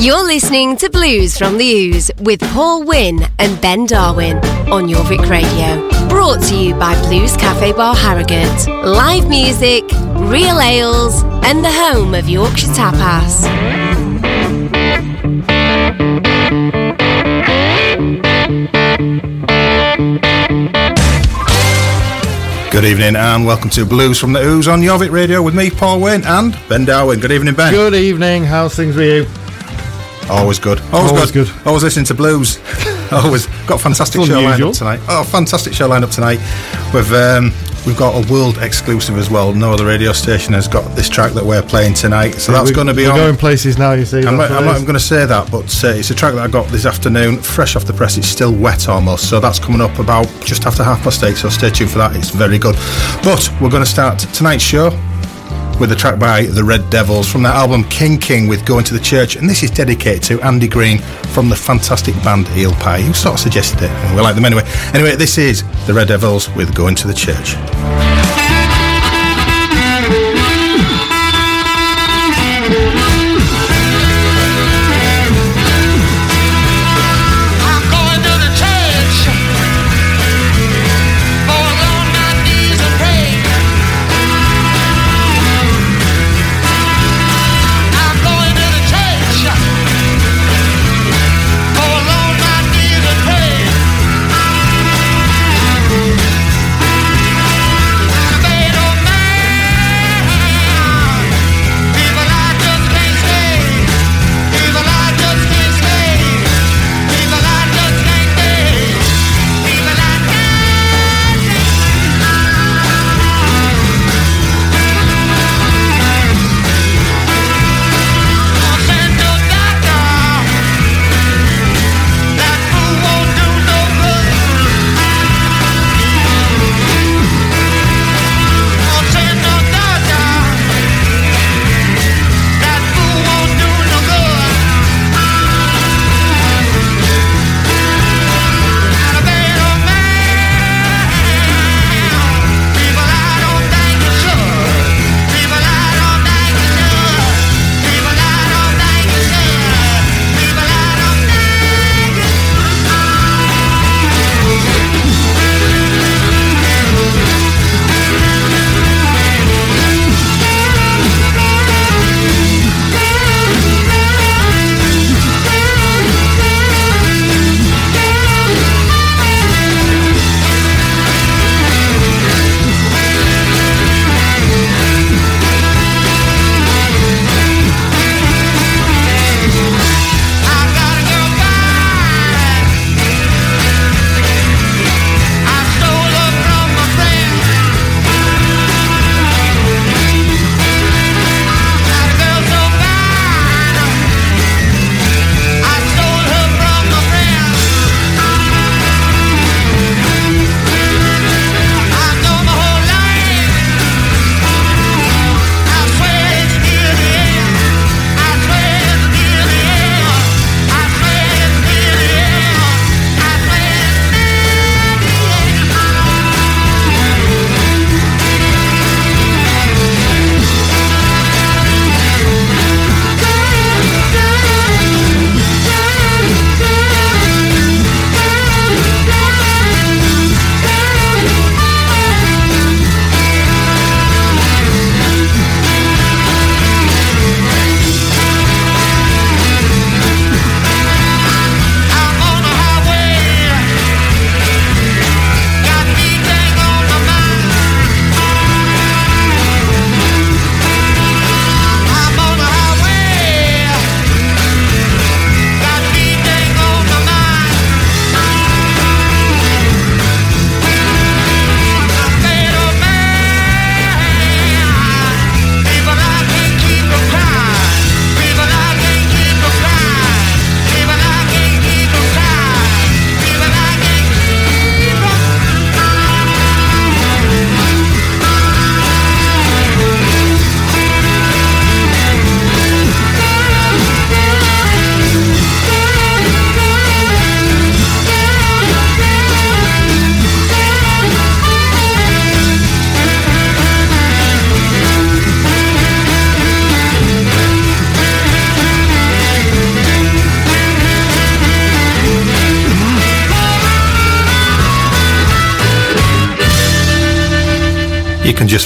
You're listening to Blues from the Ooze with Paul Wynn and Ben Darwin on Jorvik Radio. Brought to you by Blues Cafe Bar Harrogate. Live music, real ales, and the home of Yorkshire Tapas. Good evening and welcome to Blues from the Ooze on Jorvik Radio with me, Paul Wynn, and Ben Darwin. Good evening, Ben. Good evening. How's things with you? Always good. Always, Always good. good. Always listening to blues. Always got a fantastic show lined up tonight. Oh, fantastic show lined up tonight. We've um, we've got a world exclusive as well. No other radio station has got this track that we're playing tonight, so that's We- going to be we're on. going places now. You see. I'm not, that's I'm not even going to say that, but uh, it's a track that I got this afternoon, fresh off the press. It's still wet almost, so that's coming up about just after half past eight. So stay tuned for that. It's very good. But we're going to start tonight's show with a track by the Red Devils from their album King King with Going to the Church, and this is dedicated to Andy Green from the fantastic band Eel Pie, who sort of suggested it, and we like them anyway. Anyway, this is the Red Devils with Going to the Church.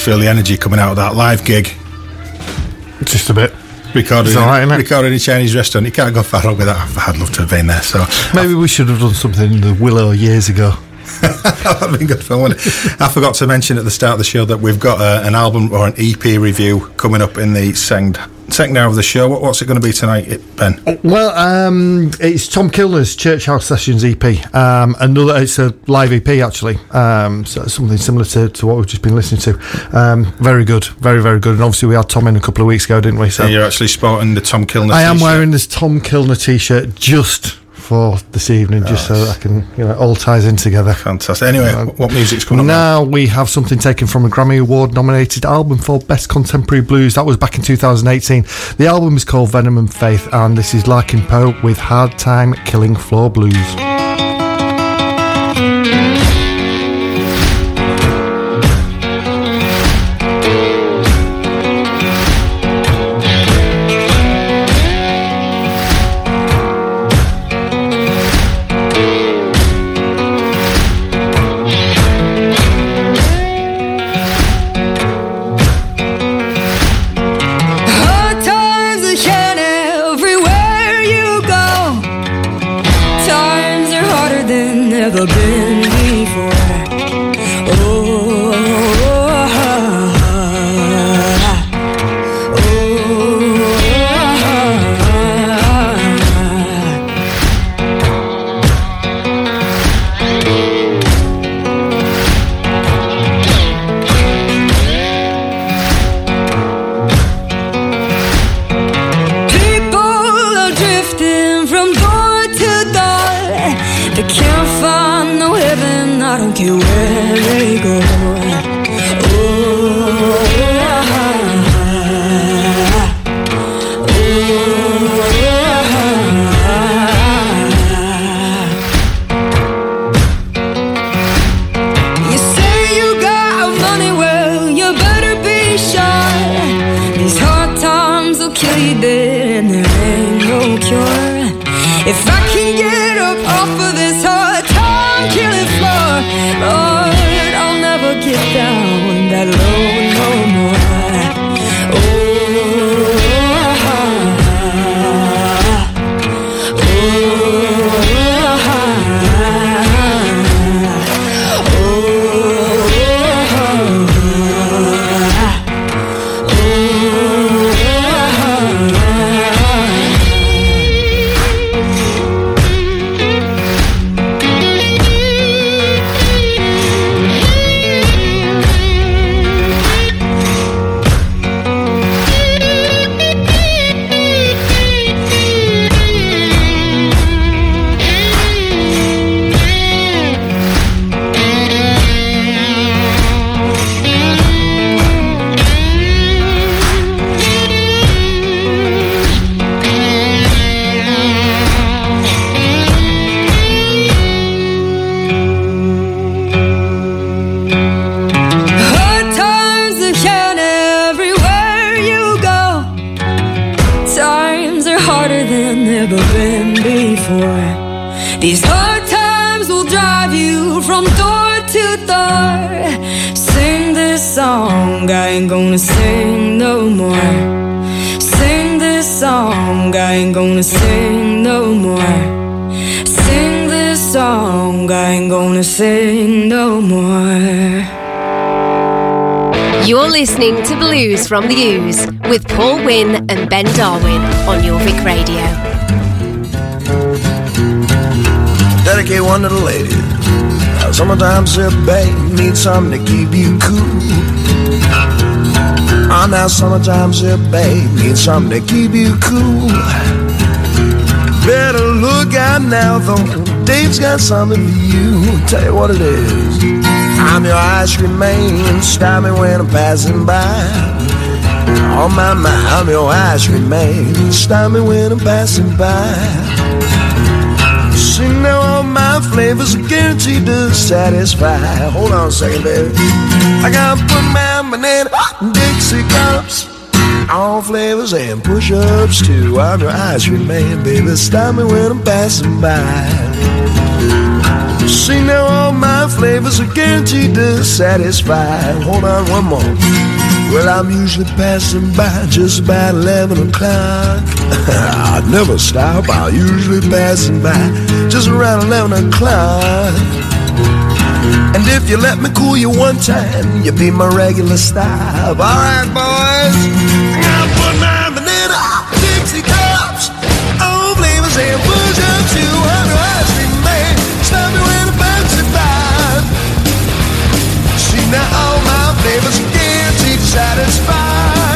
Feel the energy coming out of that live gig. Just a bit. Recorded, It's all right, recorded in a Chinese restaurant. You can't go far wrong with that. I'd love to have been there. So Maybe we should have done something in the Willow years ago. That'd been good fun. I forgot to mention at the start of the show that we've got uh, an album or an EP review coming up in the second second hour of the show. What, what's it going to be tonight, Ben? Well, um, it's Tom Kilner's Church House Sessions EP. Um, another, it's a live EP actually. Um, so something similar to, to what we've just been listening to. Um, very good, very very good. And obviously we had Tom in a couple of weeks ago, didn't we? So And you're actually sporting the Tom Kilner. I am wearing this Tom Kilner T-shirt just for this evening, just so that I can, you know, all ties in together. Fantastic. Anyway, uh, what music's coming up? Now we have something taken from a Grammy Award nominated album for Best Contemporary Blues. That was back in 2018. The album is called Venom and Faith, and this is Larkin Poe with Hard Time Killing Floor Blues. From the Ooze with Paul Wynn and Ben Darwin on Jorvik Radio. dedicate one to the ladies. Now, Sometimes a babe needs something to keep you cool. Ah, now summertime's a babe needs something to keep you cool. Better look out now, though. Dave's got something for you. Tell you what it is. I'm your ice cream man. Stop me when I'm passing by. On my mind, I'm your cream man. Stop me when I'm passing by. See now all my flavors are guaranteed to satisfy. Hold on a second, baby. I gotta put my banana Dixie cups. All flavors and push-ups too. I'm your eyes remain, baby. Stop me when I'm passing by. See now all my flavors are guaranteed to satisfy. Hold on one more. Well, I'm usually passing by just about 11 o'clock. I never stop, I'm usually passing by just around 11 o'clock. And if you let me cool you one time, you'll be my regular stop. Alright, boys. Now put my banana Dixie cups on flavors and push up to under guaranteed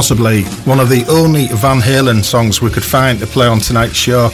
Possibly one of the only Van Halen songs we could find to play on tonight's show.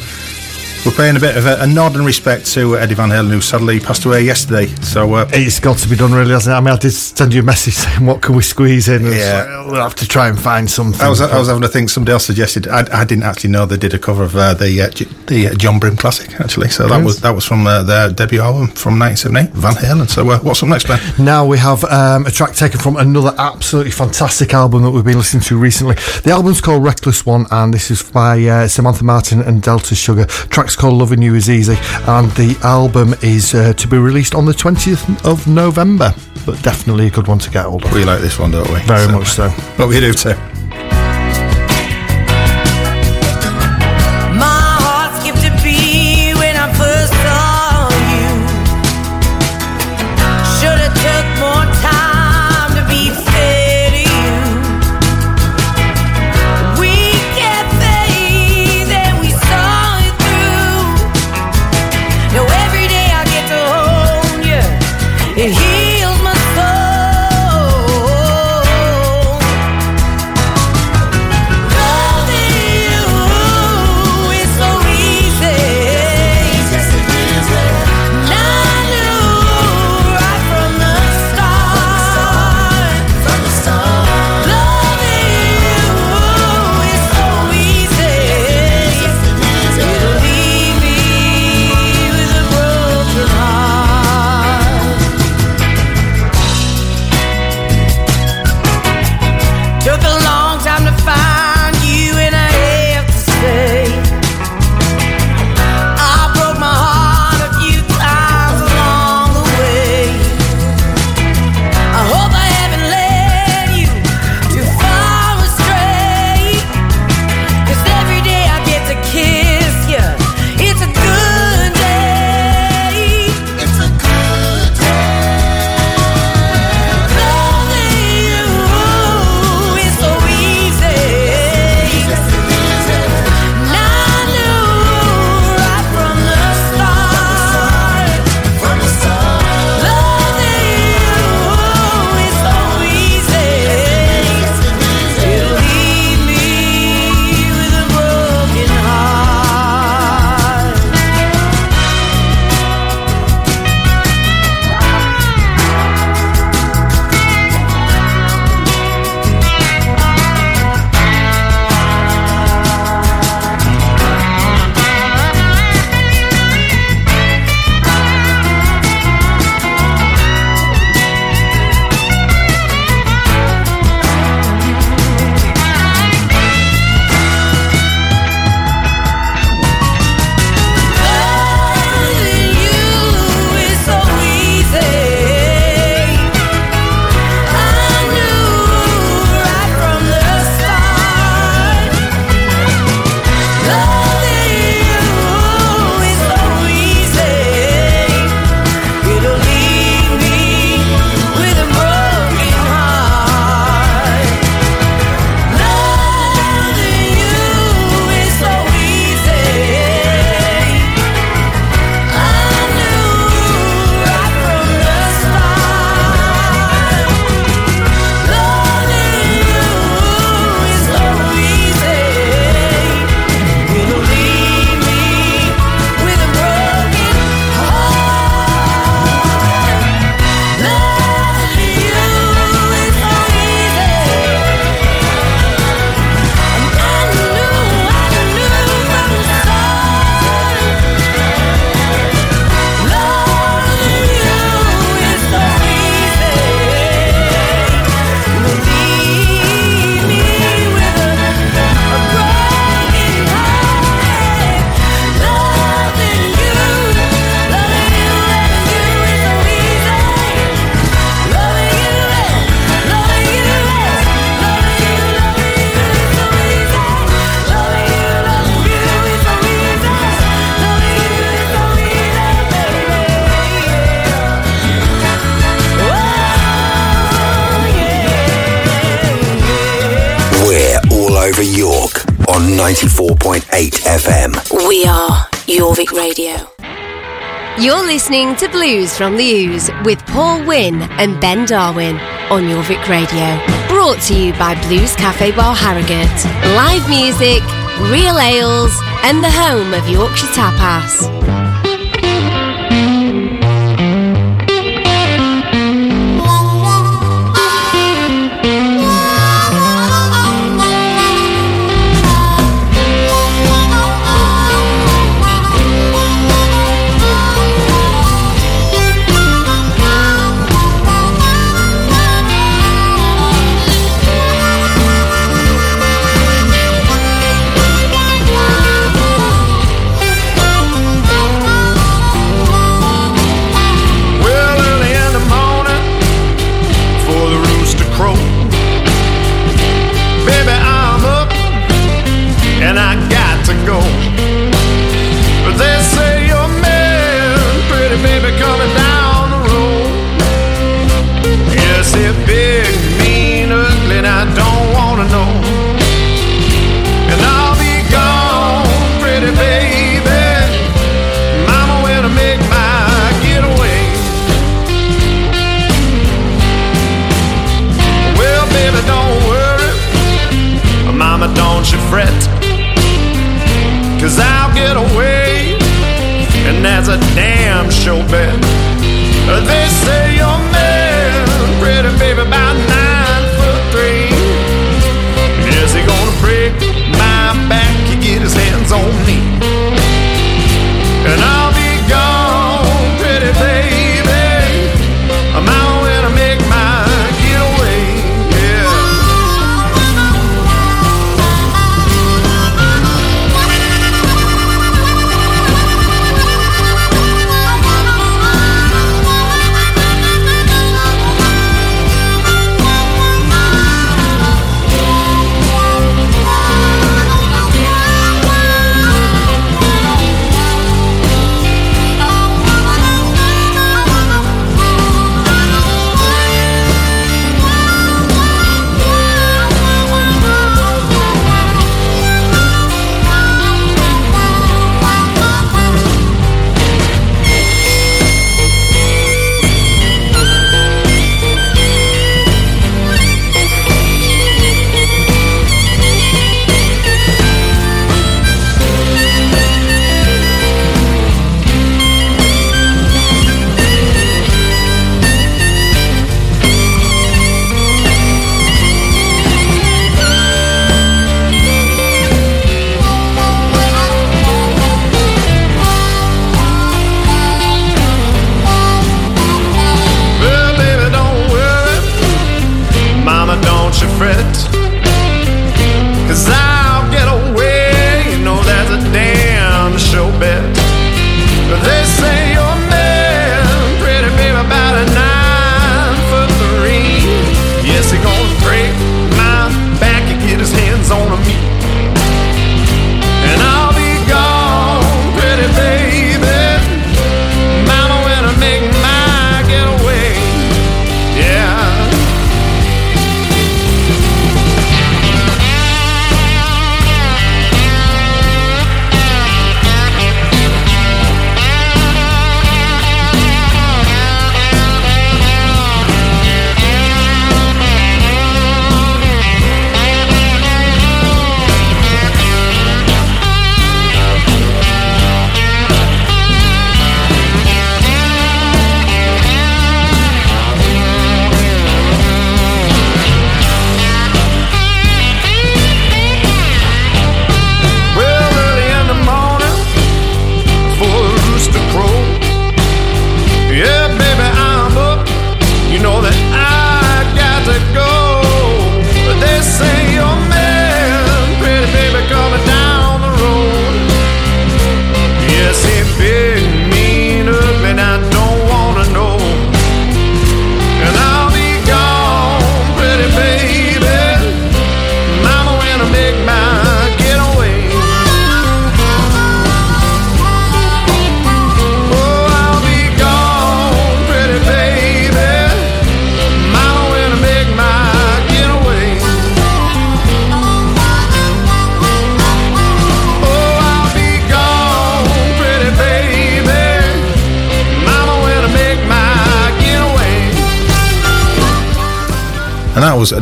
We're paying a bit of a, a nod and respect to Eddie Van Halen, who sadly passed away yesterday. So, uh, It's got to be done, really, hasn't it? I mean, I did send you a message saying, what can we squeeze in? And Yeah. like, we'll have to try and find something. I was, I was having to think. Somebody else suggested. I, I didn't actually know they did a cover of uh, the uh, J- the uh, John Brim classic. Actually, so that Yes. was that was from uh, their debut album from 1978, Van Halen. So, uh, what's up next, Ben? Now we have um, a track taken from another absolutely fantastic album that we've been listening to recently. The album's called Reckless One, and this is by uh, Samantha Martin and Delta Sugar. track's called Loving You Is Easy, and the album is uh, to be released on the 20th of November. But definitely a good one to get hold of. We like this one, don't we? Very much so. But we do too. 94.8 FM. We are Jorvik Radio. You're listening to Blues from the Ooze with Paul Wynn and Ben Darwin on Jorvik Radio. Brought to you by Blues Cafe Bar Harrogate. Live music, real ales, and the home of Yorkshire Tapas. has a damn show bed. They say you're mad, pretty baby, about nine foot three. Is he gonna break my back? He get his hands on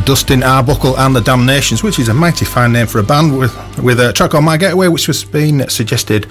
Dustin Arbuckle and the Damnations, which is a mighty fine name for a band with with a track on My Getaway, which was being suggested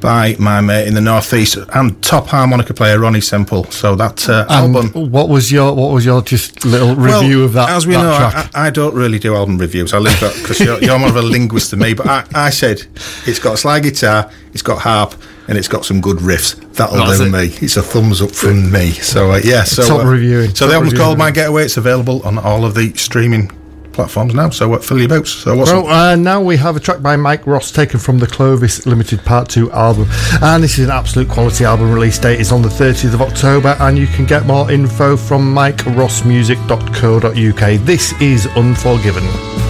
by my mate in the northeast and top harmonica player Ronnie Semple. So that uh, album. what was your what was your just little review Well, of that? As we that know? I, I don't really do album reviews. I leave that because you're, you're more of a linguist than me. But I, I said it's got a slide guitar, it's got harp, and it's got some good riffs. That'll That's do it. me. It's a thumbs up from me. So uh, yeah, so Top uh, reviewing, So top the album's reviewing. called My Getaway. It's available on all of the streaming platforms now. So uh, fill your boots. So what's Well, uh, now we have a track by Mike Ross taken from the Clovis Limited Part 2 album. And this is an absolute quality album. Release date is on the 30th of October, and you can get more info from mikerossmusic.co.uk. This is Unforgiven.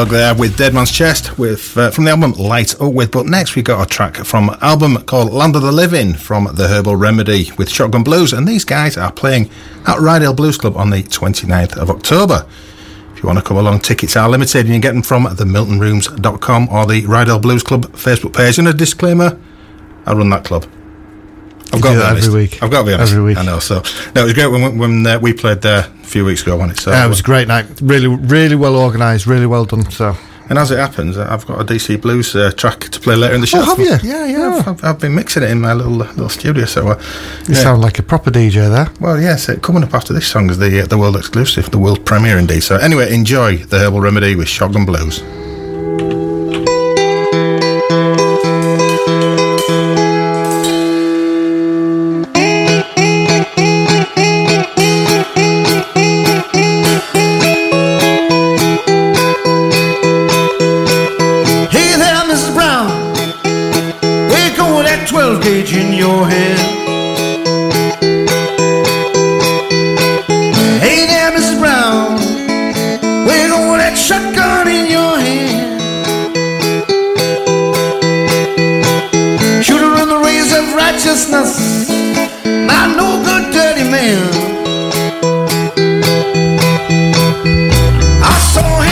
Rogue there with Dead Man's Chest with uh, from the album Light Up With. But next we got a track from an album called Land of the Living from the Herbal Remedy with Shotgun Blues. And these guys are playing at Ryedale Blues Club on the 29th of October. If you want to come along, tickets are limited and you can get them from themiltonrooms.com or the Ryedale Blues Club Facebook page. And a disclaimer, I run that club. I've You got to be that every week. I've got to be honest. Every week. I know. So no, it was great when when uh, we played there few weeks ago, wasn't it? So Yeah, it was a great night. Really, really well organised. Really well done. So And as it happens, I've got a DC Blues uh, track to play later in the show. Oh, have you? Yeah, yeah. I've, I've, I've been mixing it in my little little studio. So, uh, you yeah. sound like a proper DJ there. well, yes. uh, coming up after this song is the uh, the world exclusive, the world premiere indeed. So, anyway, enjoy the Herbal Remedy with Shotgun Blues. Gauge in your hand? Hey there, Mrs. Brown. Where go with that shotgun in your hand? Shooter in the rays of righteousness. Not no good, dirty man. I saw him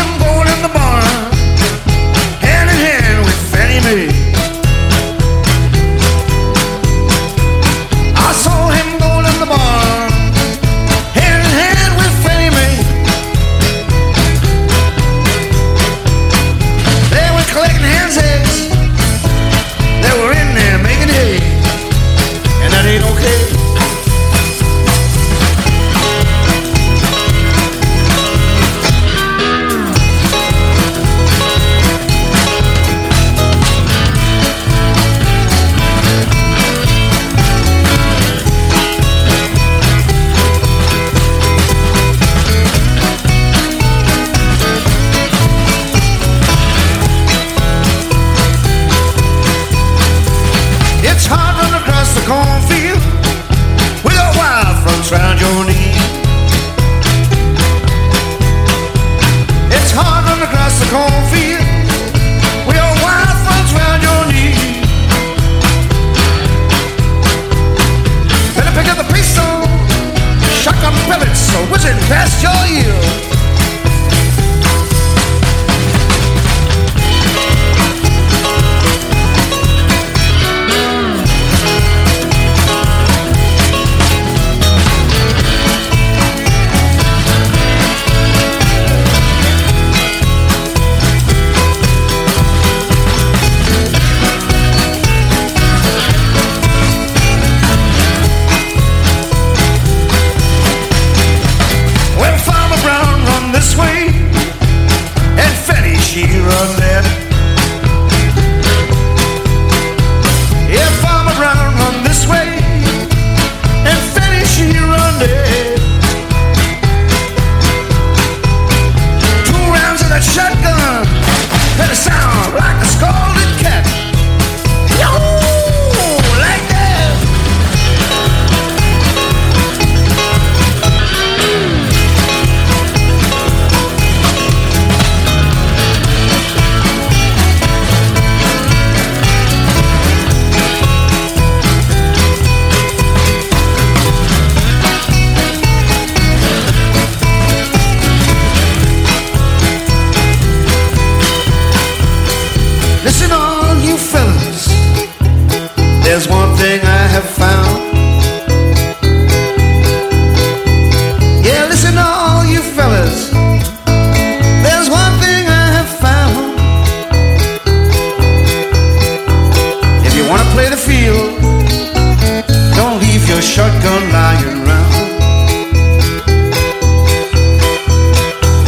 shotgun lying around.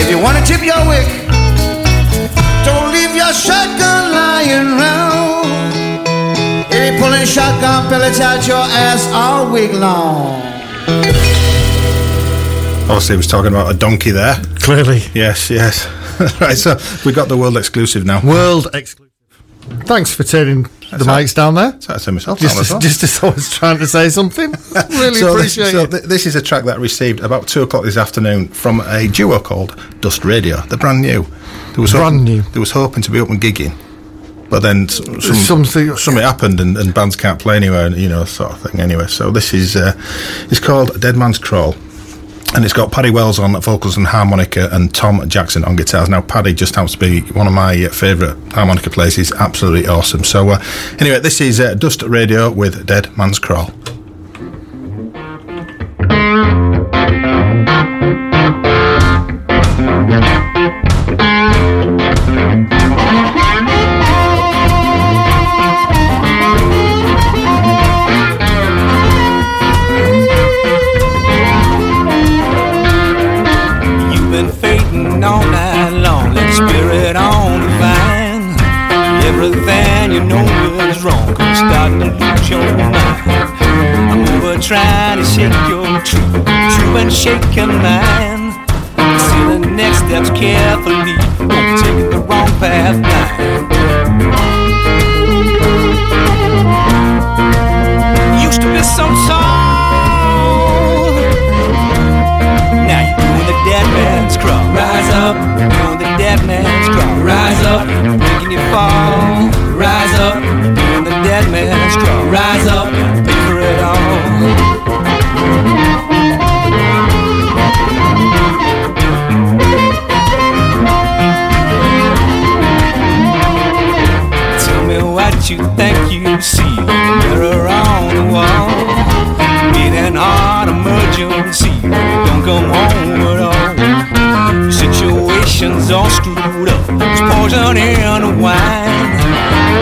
If you want to tip your wick, don't leave your shotgun lying round. If you're pulling shotgun pellets out your ass all week long. Obviously, he was talking about a donkey there. Clearly, Yes, yes. right, so we got the world exclusive now. world exclusive. Thanks for turning the That's mics down there. So I said myself Just, as just as I was trying to say something. really so this, appreciate so it. th- this is a track that I received about two o'clock this afternoon from a duo called Dust Radio. They're brand new. They There was Brand hoping, new. There was hoping to be up and gigging, but then some, Something- something happened and, and bands can't play anywhere, and you know, sort of thing. Anyway, so this is uh, it's called Dead Man's Crawl. And it's got Paddy Wells on vocals and harmonica and Tom Jackson on guitars. Now, Paddy just happens to be one of my favourite harmonica players. He's absolutely awesome. So, uh, anyway, this is uh, Dust Radio with Dead Man's Crawl. And shaking mind. See the next steps carefully, don't take the wrong path now. Used to be so tall. Now you're doing the dead man's crawl. Rise up, doing the dead man's crawl. Rise up, making you fall. Rise up, All screwed up. There's poison in the wine.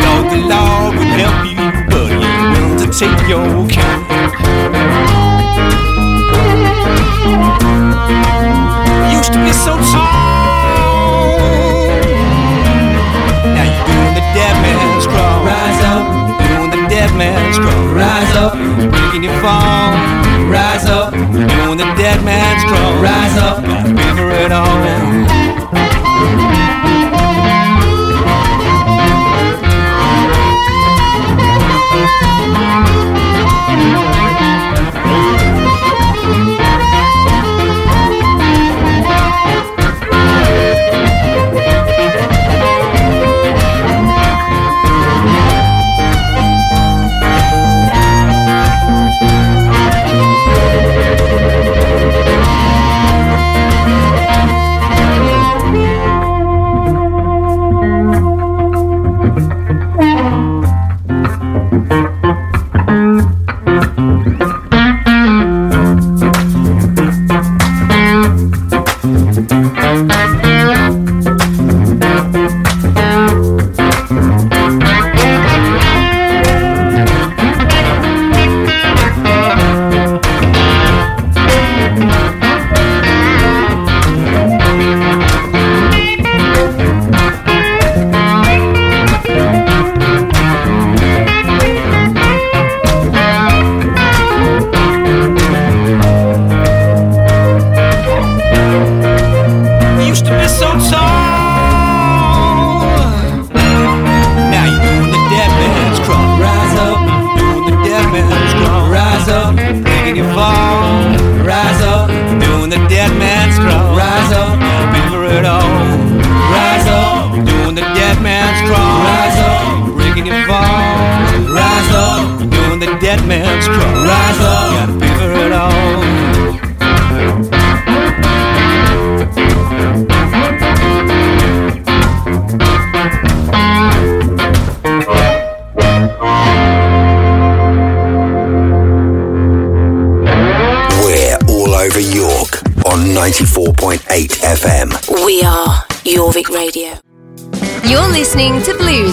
Thought the law would help you, but you willing to take your kind. Used to be so tall. Now you're doing the dead man's crawl. Rise up, doing the dead man's crawl. Rise up, making you fall. Rise up, doing the dead man's crawl. Rise up, for it all. Used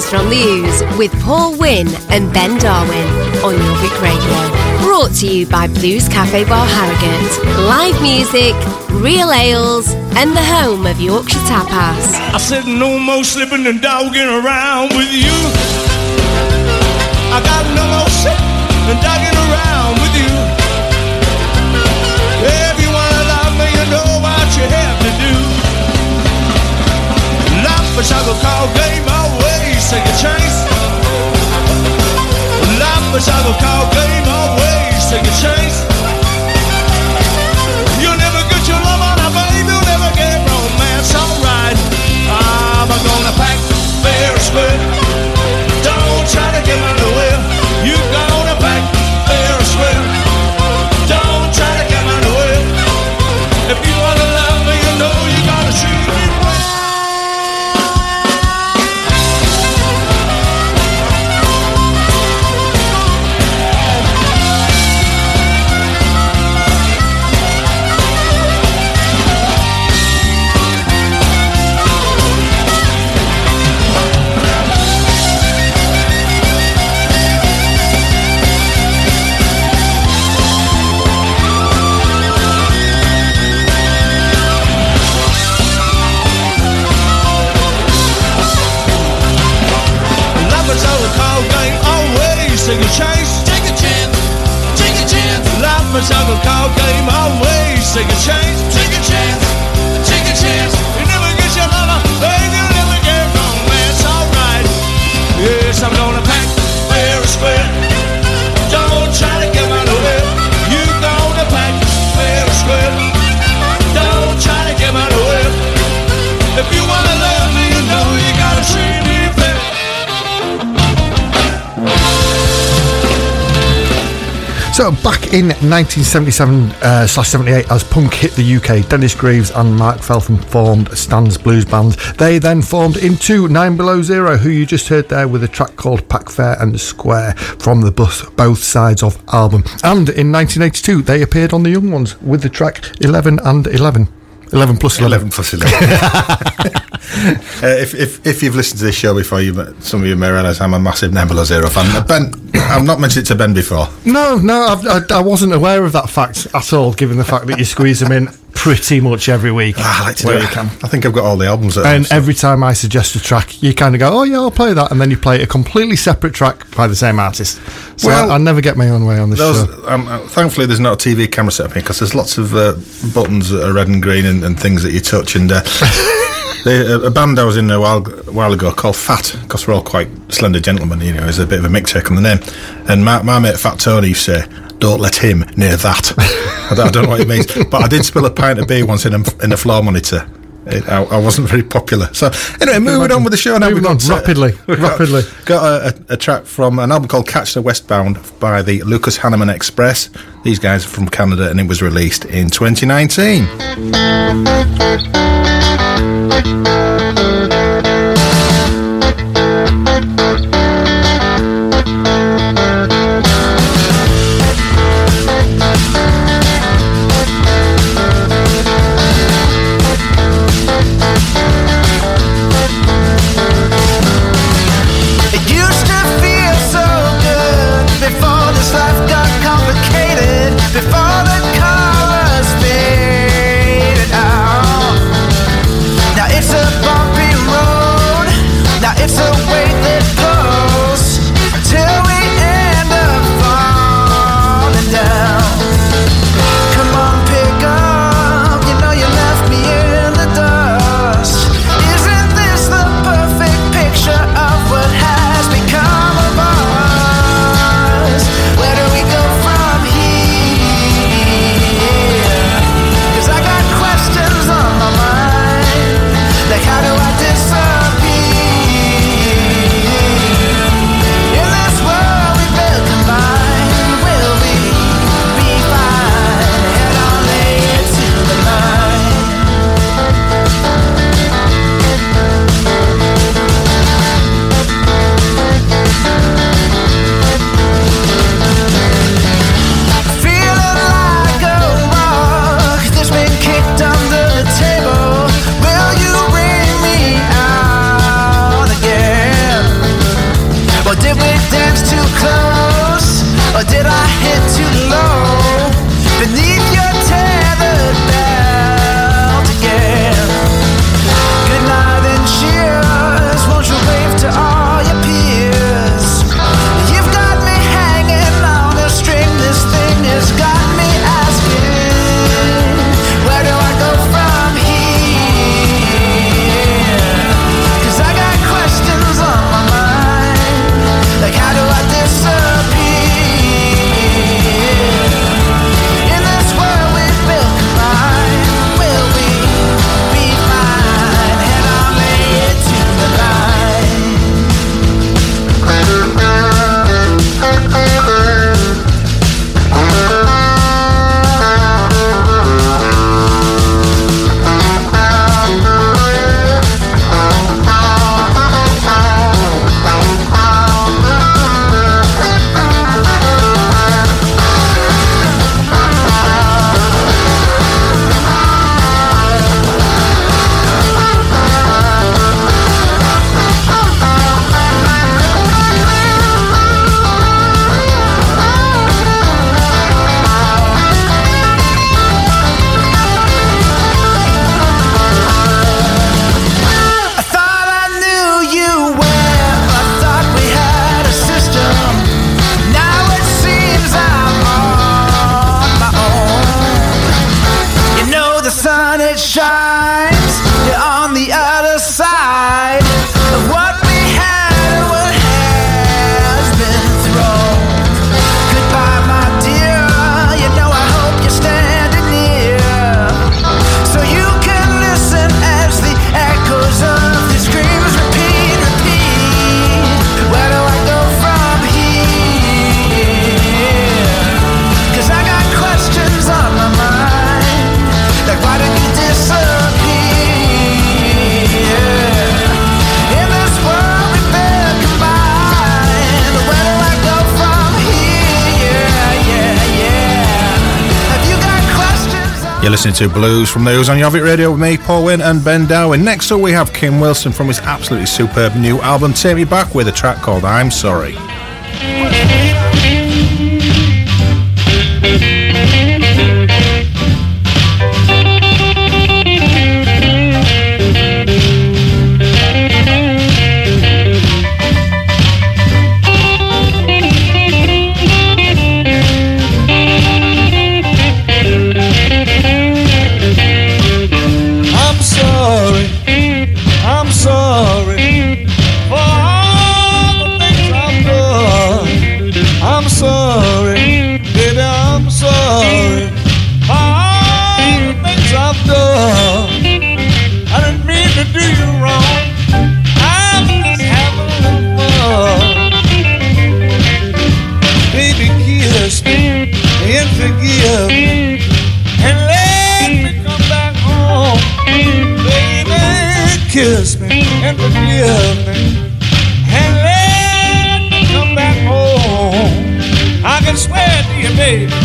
from the Ooze with Paul Wynn and Ben Darwin on Jorvik Radio. Brought to you by Blues Cafe Bar Harrogate. Live music, real ales, and the home of Yorkshire Tapas. I said no more slipping and dogging around with you. I got no more slipping and dogging around with you. If you wanna love me, you know what you have to do. Love for shall call game take a chance. Love for shall call game always take a chance. take a chance. Take a chance. Take a chance. Life is like a card game, always take a chance. So back in 1977 uh, slash 78, as punk hit the UK, Dennis Greaves and Mark Feltham formed Stan's Blues Band. They then formed into Nine Below Zero, who you just heard there with a track called Pack Fair and Square from the both, both sides of album. And in 1982, they appeared on The Young Ones with the track 11 and 11. 11 plus 11. 11 plus 11. uh, if, if, if you've listened to this show before, you some of you may realise I'm a massive Nine Below Zero fan. Uh, Ben, I've not mentioned it to Ben before. No, no, I've, I, I wasn't aware of that fact at all, given the fact that you squeeze them in pretty much every week. Ah, I like to do you can. I think I've got all the albums at home, And so- every time I suggest a track, you kind of go, "Oh yeah, I'll play that," and then you play a completely separate track by the same artist. So Well, I, I never get my own way on this Those, show. um, uh, thankfully, there's not a TV camera set up here because there's lots of uh, buttons that are red and green and, and things that you touch. And uh, they, a, a band I was in a while, while ago called Fat, because we're all quite slender gentlemen, you know, there's a bit of a mix take on the name. And my, my mate Fat Tony used to say, don't let him near that. I, don't, know what it means. But I did spill a pint of beer once in a, in a floor monitor. It, I, I wasn't very popular. So, anyway, moving on with the show now. Moving we've on, got, uh, rapidly, we've got- rapidly. Got a, a, a track from an album called Catch the Westbound by the Lucas Haneman Express. These guys are from Canada and it was released in 2019. It listening to Blues from Ooze on Jorvik Radio with me, Paul Wynn and Ben Darwin. Next up, we have Kim Wilson from his absolutely superb new album, Take Me Back, with a track called I'm Sorry. Swear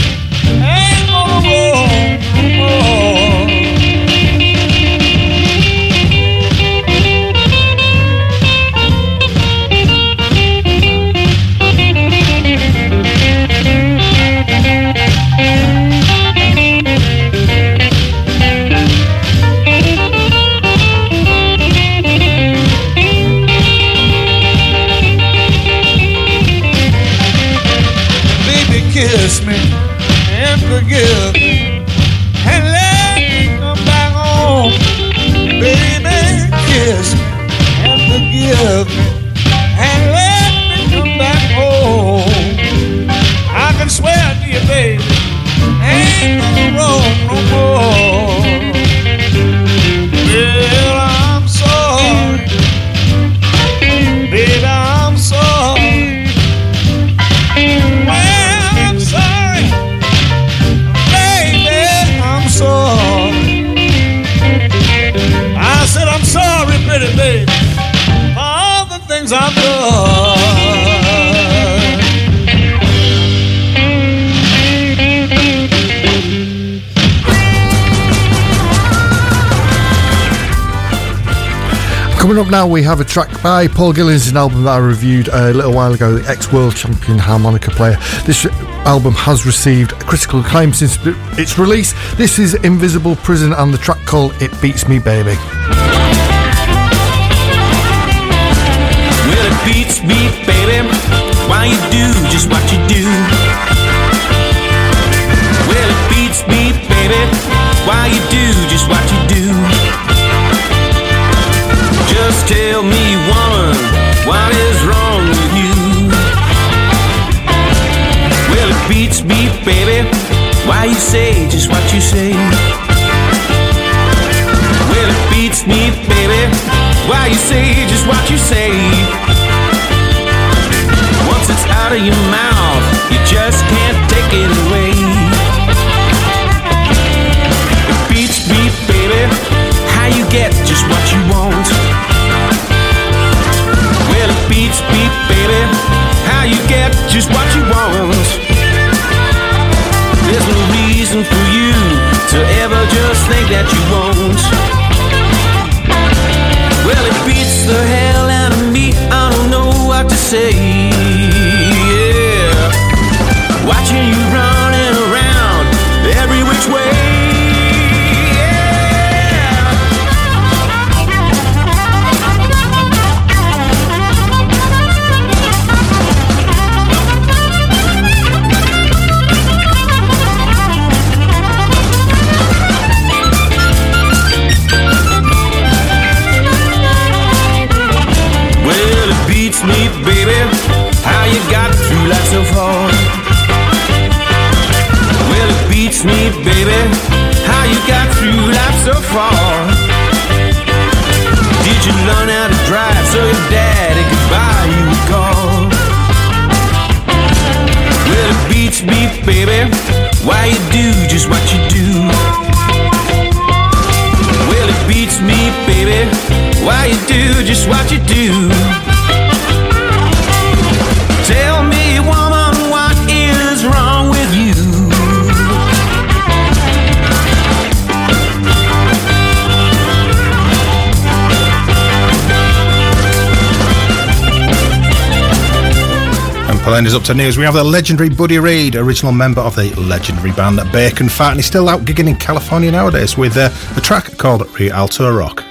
have a track by Paul Gillies, an album that I reviewed a little while ago, the ex world champion harmonica player. This album has received critical acclaim since its release. This is Invisible Prison and the track called It Beats Me Baby. Well, it beats me, baby. Why you do just what you do? Well, it beats me, baby. Why you do what is wrong with you? Well, it beats me, baby. Why you say just what you say? Well, it beats me, baby. Why you say just what you say? Once it's out of your mouth, you just can't take it away. It beats me, baby. How you get just what you want? How you get just what you want? There's no reason for you to ever just think that you won't. Well, it beats the hell out of me. I don't know what to say. Yeah. Watching you running of home. Well, it beats me, baby, how you got through life so far. Did you learn how to drive so your daddy could buy you a car? Well, it beats me, baby, why you do just what you do. Well, it beats me, baby, why you do just what you do. And Palenda's up to news. We have the legendary Buddy Reed, original member of the legendary band Bacon Fat, and he's still out gigging in California nowadays with uh, a track called Rialto Rock.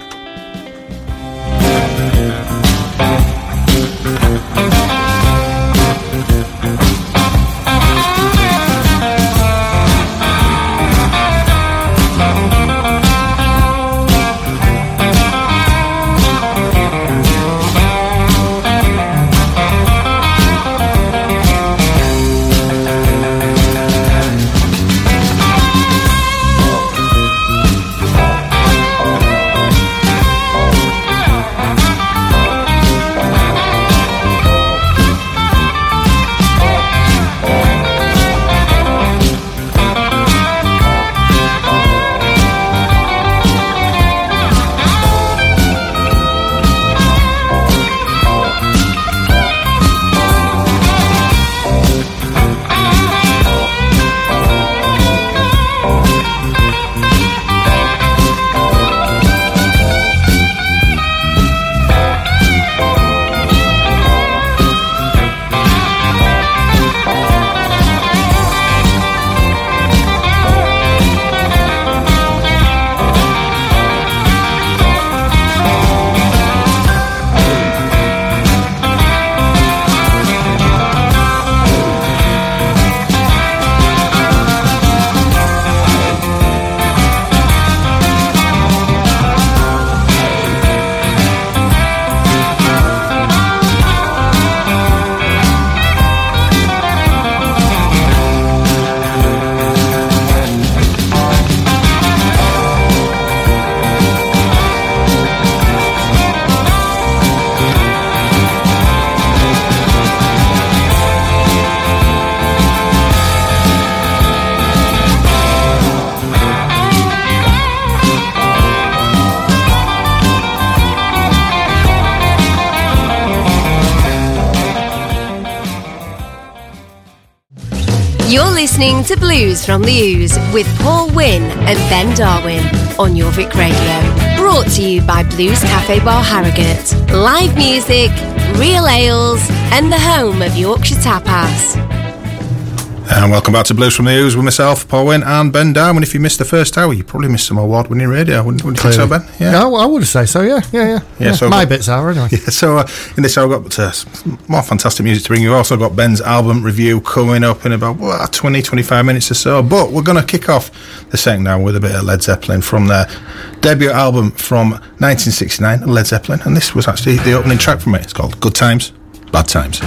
The Ooze with Paul Wynn and Ben Darwin on Jorvik Radio. Brought to you by Blues Cafe Bar Harrogate. Live music, real ales, and the home of Yorkshire Tapas. And welcome back to Blues from the Ooze with myself, Paul Wynn, and Ben Darwin. If you missed the first hour, you probably missed some award winning radio, wouldn't, wouldn't you think so, Ben? Yeah, I, I would say so. Yeah, yeah, yeah. Yeah, so my got- bits are anyway. Yeah, so uh, in this hour, I've got uh, more fantastic music to bring you. Also got Ben's album review coming up in about well, 20, 25 minutes or so. But we're going to kick off the second hour with a bit of Led Zeppelin from their debut album from 1969, Led Zeppelin. And this was actually the opening track from it. It's called Good Times, Bad Times.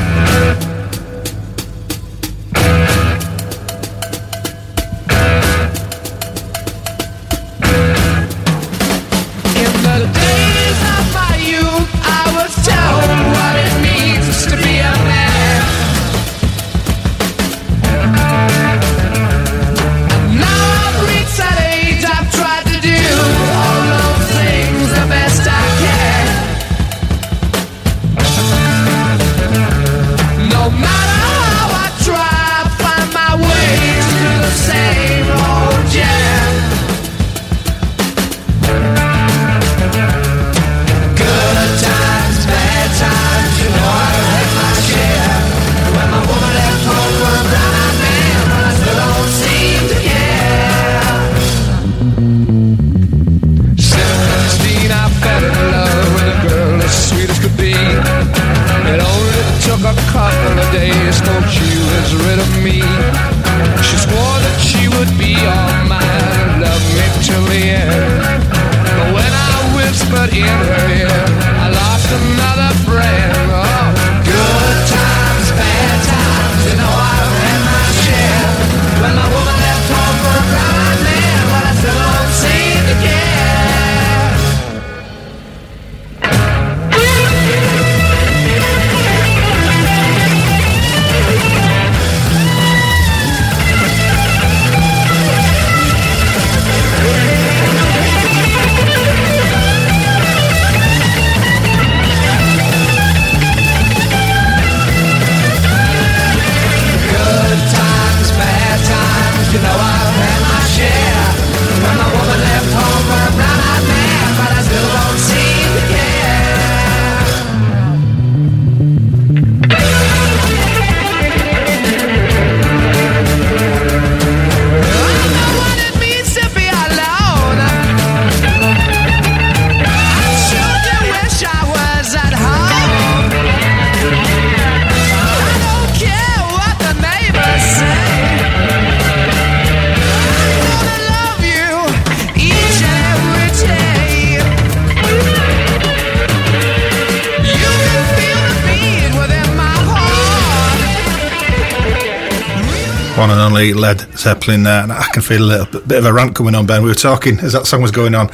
Zeppelin there, and I can feel a little bit, of a rant coming on, Ben. We were talking as that song was going on.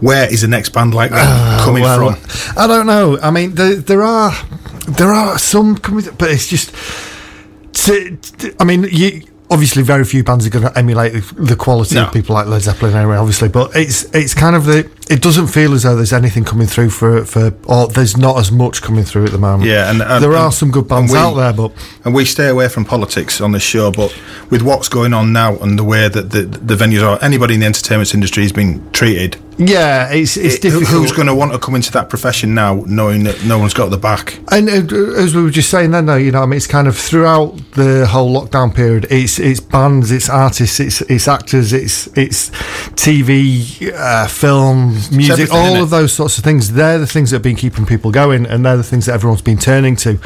Where is the next band like that ah, coming well, from? I don't know. I mean, there, there are there are some coming, but it's just. I mean, you, obviously, very few bands are going to emulate the, the quality No. of people like Led Zeppelin, anyway. Obviously, but it's it's kind of the. It doesn't feel as though there's anything coming through for for, or there's not as much coming through at the moment. Yeah, and, and there are and- some good bands we- out there, but and we stay away from politics on this show. But with what's going on now and the way that the, the venues are, anybody in the entertainment industry is being treated. Yeah, it's it's it- difficult. Who's going to want to come into that profession now, knowing that no one's got the back? And uh, as we were just saying then, though, you know, I mean, it's kind of throughout the whole lockdown period. It's it's bands, it's artists, it's it's actors, it's it's TV, uh, film, music, all of those sorts of things. They're the things that have been keeping people going, and they're the things that everyone's been turning to,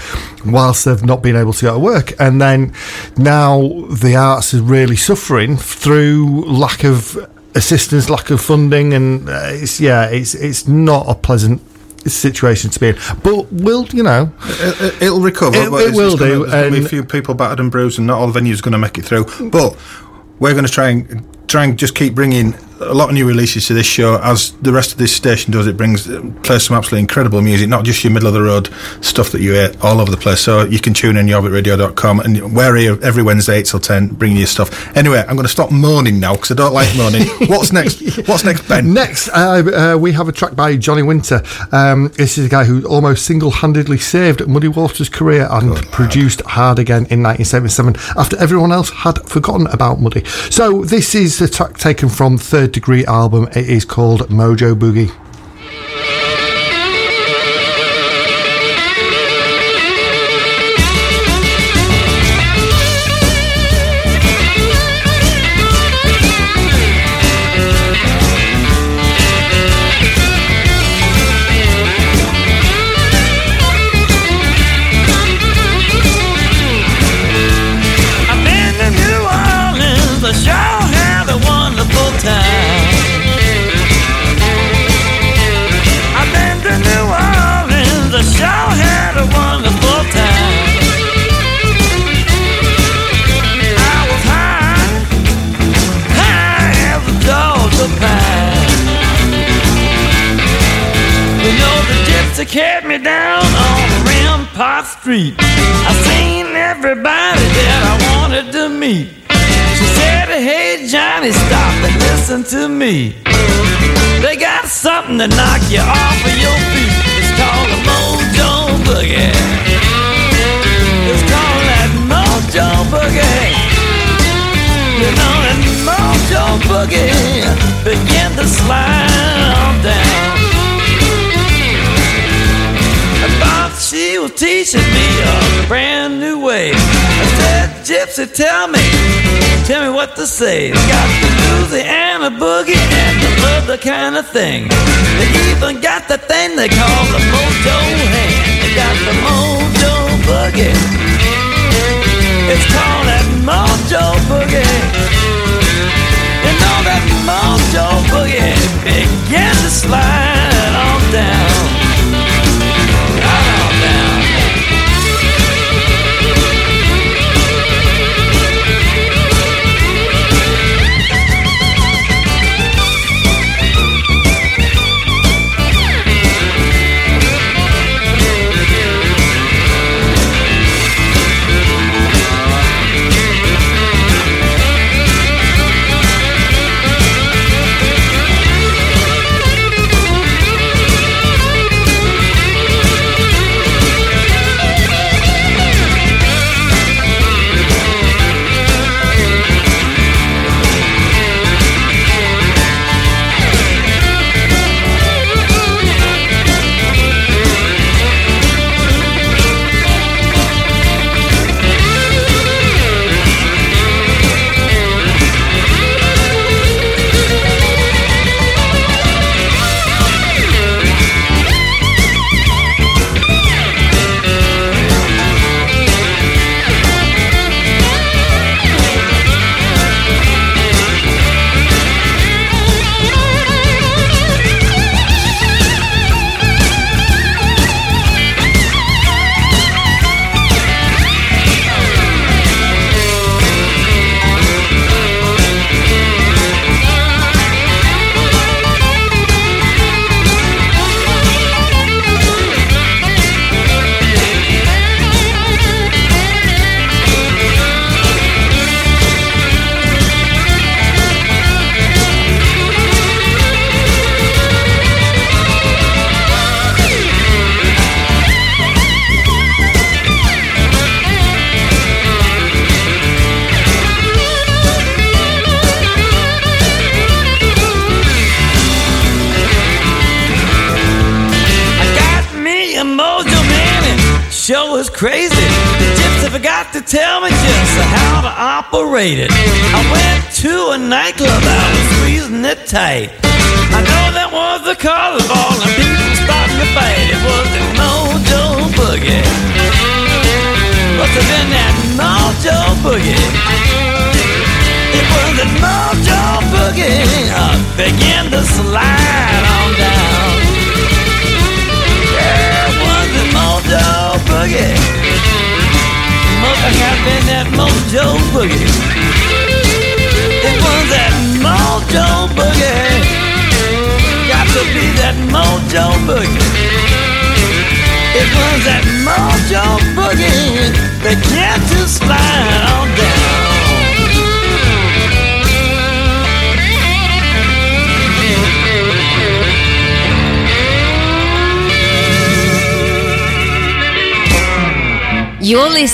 whilst they've not been able to go to work. And then now the arts is really suffering through lack of assistance, lack of funding, and uh, it's yeah, it's it's not a pleasant situation to be in. But we'll you know? It, it, it'll recover. It- it will gonna- do, There's going a few people battered and bruised, and not all the venues going to make it through. But we're going to try and try and just keep bringing a lot of new releases to this show as the rest of this station does. It brings plays some absolutely incredible music, not just your middle of the road stuff that you hear all over the place. So you can tune in jorvikradio.com and we're here every Wednesday eight till ten bringing you stuff. Anyway, I'm going to stop moaning now because I don't like moaning. What's next? What's next, Ben? Next, uh, uh, we have a track by Johnny Winter. Um, this is a guy who almost single-handedly saved Muddy Waters' career and produced Hard Again in 1977 after everyone else had forgotten about Muddy. So this is a track taken from Third Degree album. It is called Mojo Boogie. Carried me down on Rampart Street. I seen everybody that I wanted to meet. She said, Hey Johnny, stop and listen to me. They got something to knock you off of your feet. It's called a mojo boogie. It's called that mojo boogie. You know that mojo boogie begin to slide down. She was teaching me a brand new way. I said, Gypsy, tell me, tell me what to say. They got the Louisiana boogie and the other kind of thing. They even got the thing they call the mojo hand. They got the mojo boogie. It's called that mojo boogie. You know that mojo boogie began to slide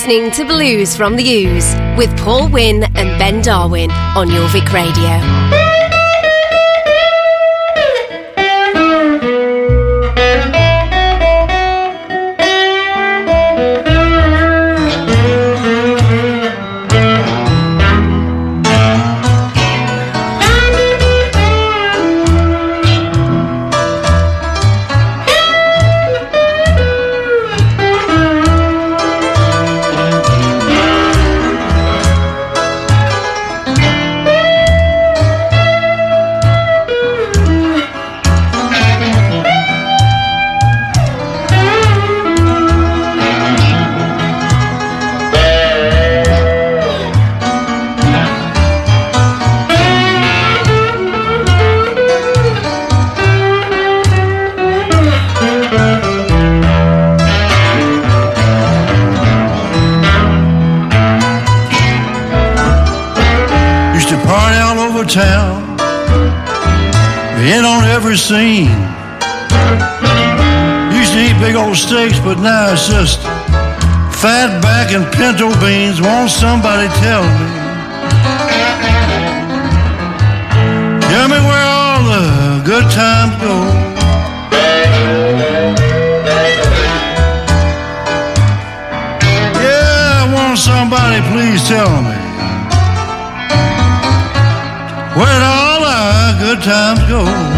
listening to Blues from the Ooze with Paul Wynn and Ben Darwin on Jorvik Radio. Beans. Won't somebody tell me? Tell me where all the good times go. Yeah, won't somebody please tell me? Where all our good times go?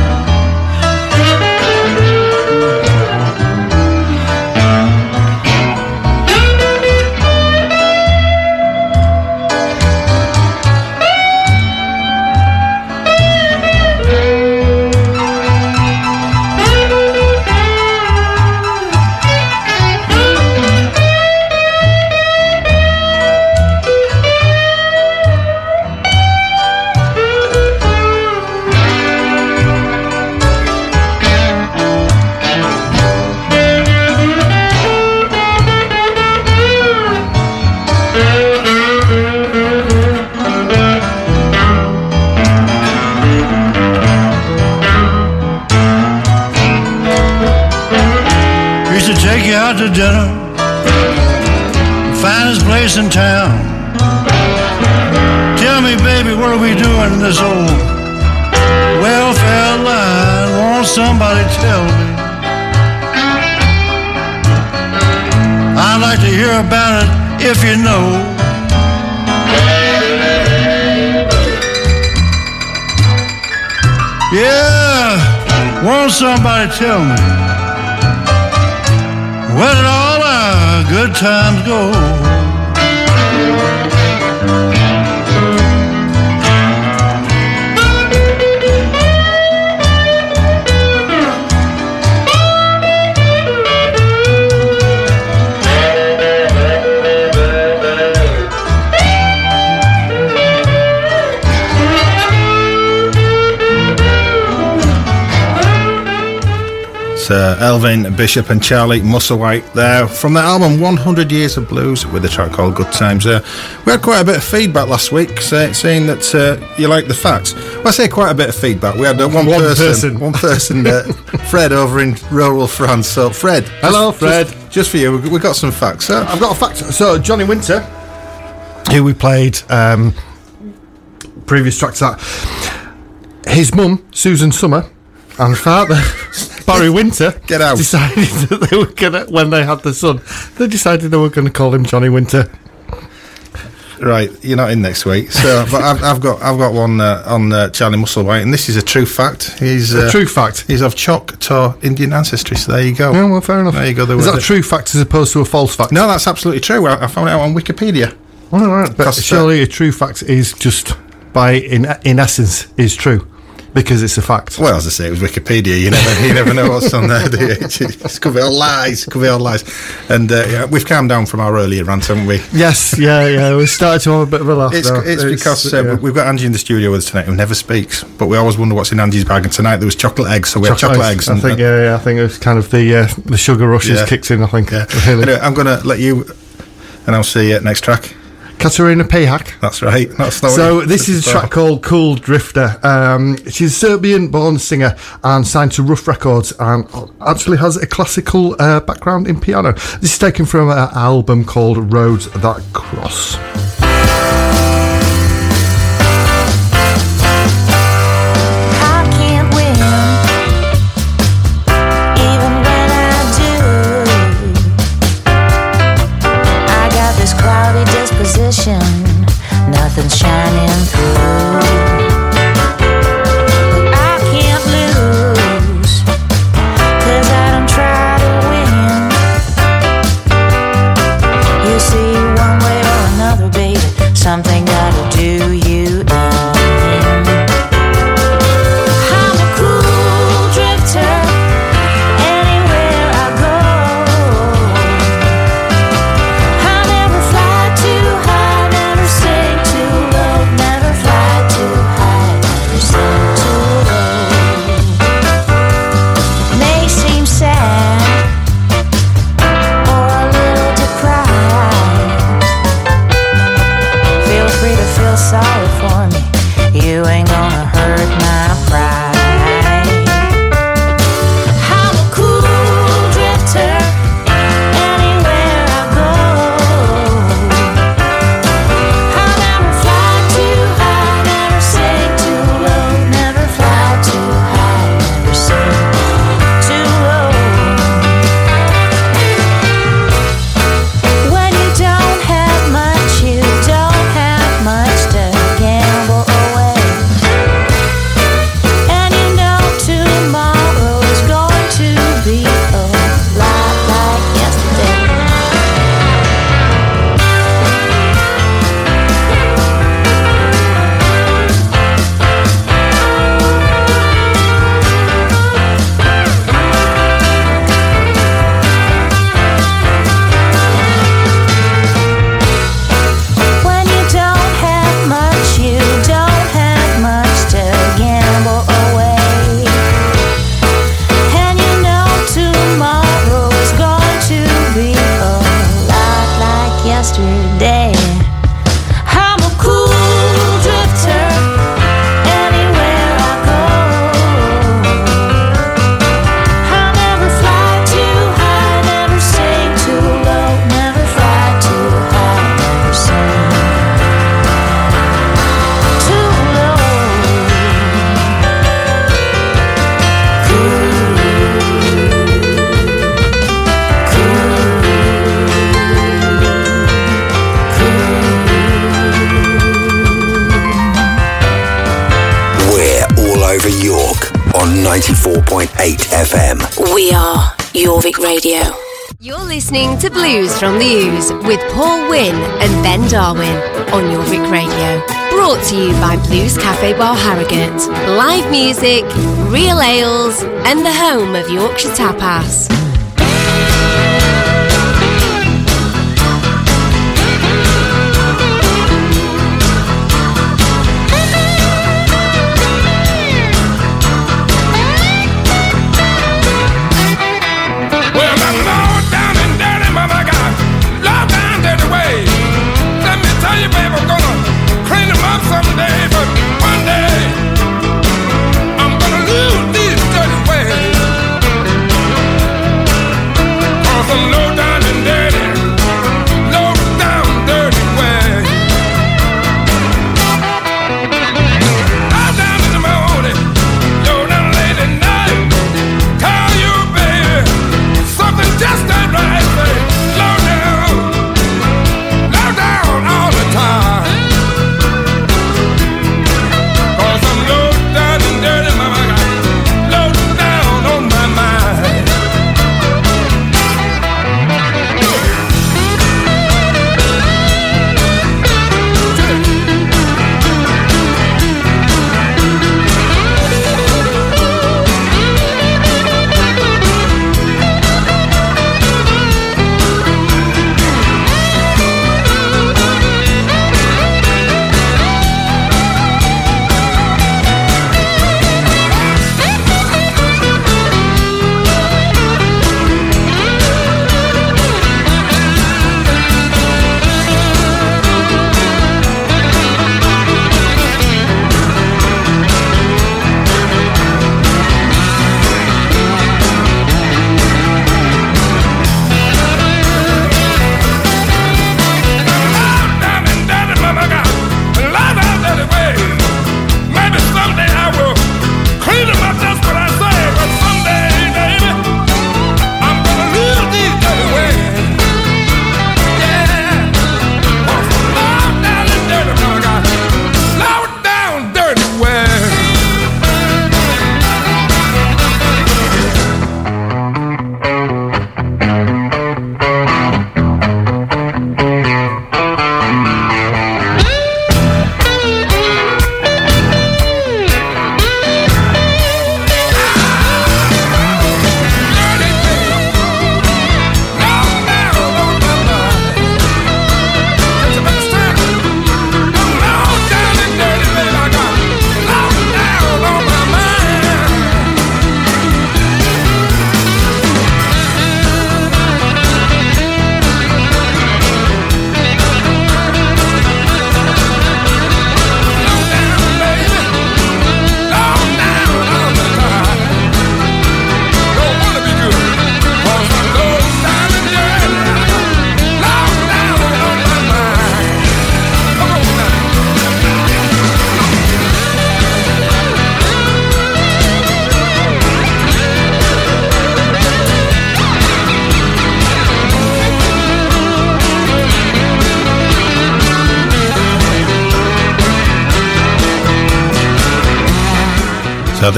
Bishop and Charlie Musselwhite there from the album 100 Years of Blues with a track called Good Times. Uh, we had quite a bit of feedback last week say, saying that uh, you like the facts. Well, I say quite a bit of feedback. We had uh, one, One person, person. one person, uh, Fred over in rural France. So, Fred, just- Hello, Fred. Just, just for you, we- we've got some facts. I've got a fact. So Johnny Winter, who we played um, previous track to that, his mum Susan Summer and father Barry Winter Get out. decided that they were gonna when they had the son, they decided they were gonna call him Johnny Winter. Right, you're not in next week. So, but I've, I've got I've got one uh, on uh, Charlie Musselwhite, and this is a true fact. He's uh, A true fact. He's of Choctaw Indian ancestry. So there you go. Yeah, well, fair enough. There you go. Is that a true fact as opposed to a false fact? No, that's absolutely true. I, I found it out on Wikipedia. All right, but uh, surely a true fact is just by in in essence is true because it's a fact. Well, as I say, it was Wikipedia. You never, you never know what's on there. Do you? It could be all lies. Could be all lies. And uh, yeah, we've calmed down from our earlier rant, haven't we? Yes, yeah, yeah. We started to have a bit of a laugh. It's, now. it's because uh, yeah. we've got Angie in the studio with us tonight who never speaks, but we always wonder what's in Angie's bag. And tonight there was chocolate eggs, so we had chocolate eggs. I and, think, uh, yeah, yeah, I think it was kind of the uh, the sugar rush has Yeah. kicked in. I think. yeah. Really. Anyway, I'm going to let you announce the uh, next track. Katarina Pejak. That's right. That's not So this is a track called "Cool Drifter." Um, she's a Serbian-born singer and signed to Ruf Records, and actually has a classical uh, background in piano. This is taken from an album called "Roads That Cross." Nothing's FM. We are Jorvik Radio. You're listening to Blues from the Ooze with Paul Wynn and Ben Darwin on Jorvik Radio. Brought to you by Blues Cafe Bar Harrogate. Live music, real ales, and the home of Yorkshire Tapas.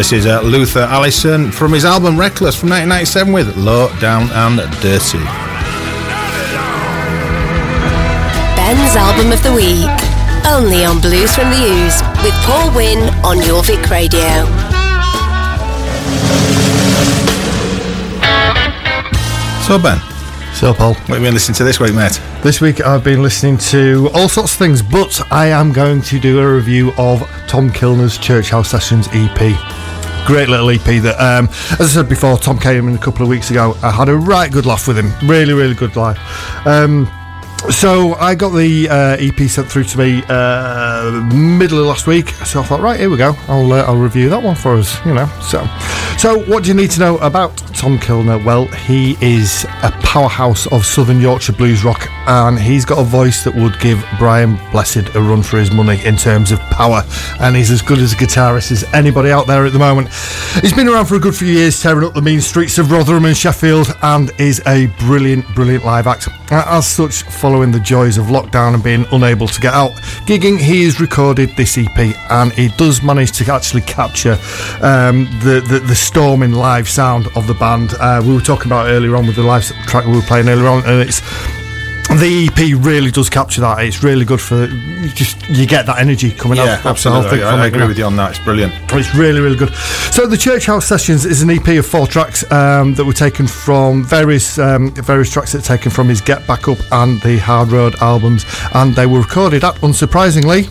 This is uh, Luther Allison from his album Reckless from 1997 with Low Down and Dirty. Ben's album of the week. Only on Blues from the Ooze with Paul Wynn on Jorvik Radio. So Ben, So, Paul. what have you been listening to this week, mate? This week I've been listening to all sorts of things, but I am going to do a review of Tom Kilner's Church House Sessions EP. Great little EP that, um, as I said before, Tom came in a couple of weeks ago. I had a right good laugh with him. Really, really good laugh. Um, so I got the uh, EP sent through to me uh, middle of last week. So I thought, right, here we go. I'll uh, I'll review that one for us. You know. So, so what do you need to know about Tom Kilner? Well, he is a powerhouse of Southern Yorkshire blues rock, and he's got a voice that would give Brian Blessed a run for his money in terms of power. And he's as good as a guitarist as anybody out there at the moment. He's been around for a good few years, tearing up the mean streets of Rotherham and Sheffield, and is a brilliant, brilliant live act. As such, following the joys of lockdown and being unable to get out gigging, he has recorded this EP, and he does manage to actually capture um, the, the the storming live sound of the band. Uh, we were talking about earlier on with the live track we were playing earlier on, and it's the EP really does capture that. It's really good for you just you get that energy coming Yeah, out. of the whole absolutely. I, it, you agree know. with you on that. It's brilliant. It's really, really good. So the Church House Sessions is an EP of four tracks um, that were taken from various um, various tracks that are taken from his Get Back Up and the Hard Road albums, and they were recorded at, unsurprisingly,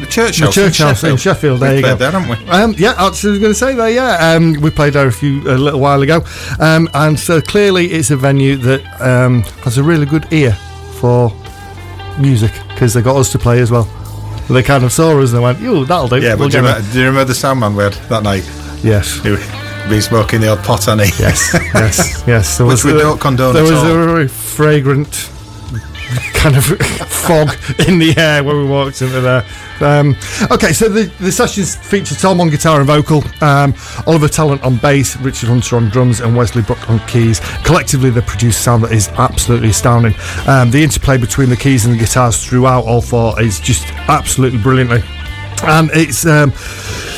The church the house. Church House in Sheffield. There We you go. there, haven't we? Um, yeah, actually, I was going to say there. Yeah, um, we played there a few a little while ago, um, and so clearly it's a venue that um, has a really good ear for music because they got us to play as well. They kind of saw us and they went, "Yo, that'll do." Yeah, We'll do you, remember, do you remember the sound man we had that night? Yes. He been smoking the old pot on he. Yes, yes, yes. There Which we don't condone There at was all. a very fragrant kind of fog in the air when we walked into there. Um, okay, so the, the sessions feature Tom on guitar and vocal, um, Oliver Talent on bass, Richard Hunter on drums, and Wesley Brook on keys. Collectively, they produce sound that is absolutely astounding. Um, the interplay between the keys and the guitars throughout all four is just absolutely brilliantly and it's um,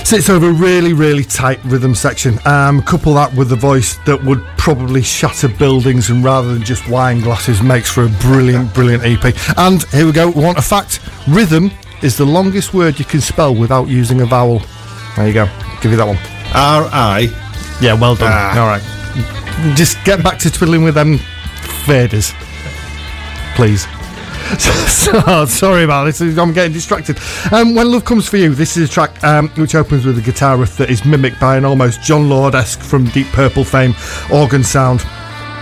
sits over a really really tight rhythm section. Um, couple that with the voice that would probably shatter buildings and rather than just wine glasses makes for a brilliant brilliant ep and here we go we want a fact. Rhythm is the longest word you can spell without using a vowel. There you go give you that one. R I. yeah well done. Ah. all right. Just get back to twiddling with them faders please so, sorry about this. I'm getting distracted. Um, when Love Comes for You, this is a track um, which opens with a guitar riff that is mimicked by an almost Jon Lord esque from Deep Purple fame organ sound.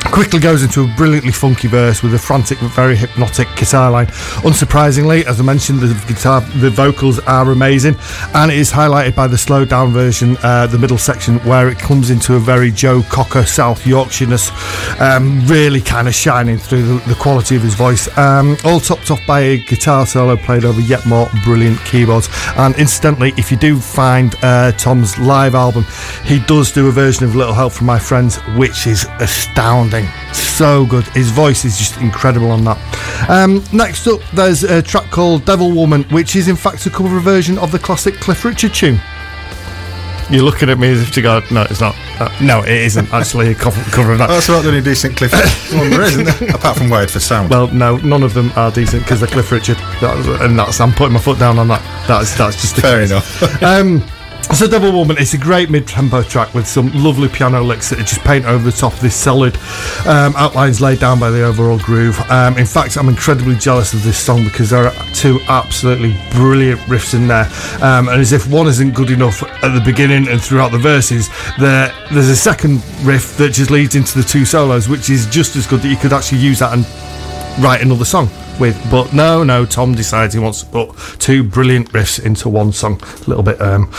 Quickly goes into a brilliantly funky verse with a frantic but very hypnotic guitar line. Unsurprisingly, as I mentioned, the guitar, the vocals are amazing, and it is highlighted by the slowed down version, uh, the middle section, where it comes into a very Joe Cocker South Yorkshireness, um, really kind of shining through the, the quality of his voice. Um, all topped off by a guitar solo played over yet more brilliant keyboards. And incidentally, if you do find uh, Tom's live album, he does do a version of Little Help from My Friends, which is astounding. So good. His voice is just incredible on that. Um, next up, there's a track called Devil Woman, which is in fact a cover version of the classic Cliff Richard tune. You're looking at me as if to go, no, it's not. Uh, no, it isn't actually a cover, cover of that. That's not the only decent Cliff one there is, isn't there? Apart from Wired for Sound. Well, no, none of them are decent because they're Cliff Richard. That was, and that's I'm putting my foot down on that. That's that's just the Fair case. enough. um, so Devil Woman, it's a great mid-tempo track with some lovely piano licks that just paint over the top of this solid um, outlines laid down by the overall groove. Um, in fact, I'm incredibly jealous of this song because there are two absolutely brilliant riffs in there. Um, and as if one isn't good enough at the beginning and throughout the verses, there there's a second riff that just leads into the two solos, which is just as good that you could actually use that and write another song with. But no, no, Tom decides he wants to put two brilliant riffs into one song. A little bit, um,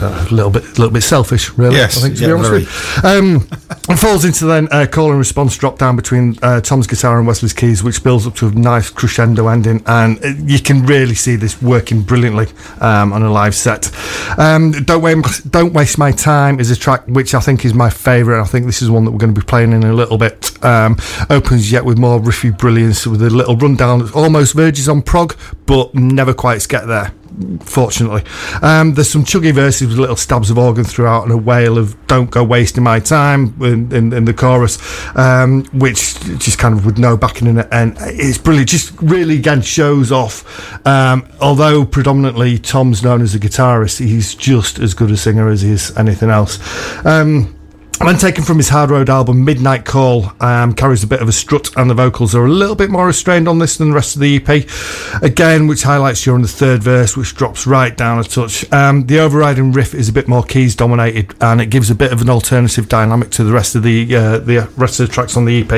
know, a little bit, a little bit selfish, really. Yes, I think to yeah, be honest very. with you. Um, and falls into then a call and response drop down between uh, Tom's guitar and Wesley's keys, which builds up to a nice crescendo ending, and uh, you can really see this working brilliantly um, on a live set. Um, don't waste, don't waste my time is a track which I think is my favourite. I think this is one that we're going to be playing in a little bit. Um, opens yet with more riffy brilliance with a little rundown that almost verges on prog, but never quite get there fortunately. Um, there's some chuggy verses with little stabs of organ throughout and a wail of "Don't go wasting my time" in, in, in the chorus, um, which just kind of with no backing in it, and it's brilliant. Just really again shows off. Um, although predominantly Tom's known as a guitarist, he's just as good a singer as he is anything else. Um, when taken from his Hard Road album, Midnight Call um, carries a bit of a strut, and the vocals are a little bit more restrained on this than the rest of the EP. Again, which highlights you're during the third verse, which drops right down a touch. Um, the overriding riff is a bit more keys dominated, and it gives a bit of an alternative dynamic to the rest of the uh, the rest of the tracks on the EP.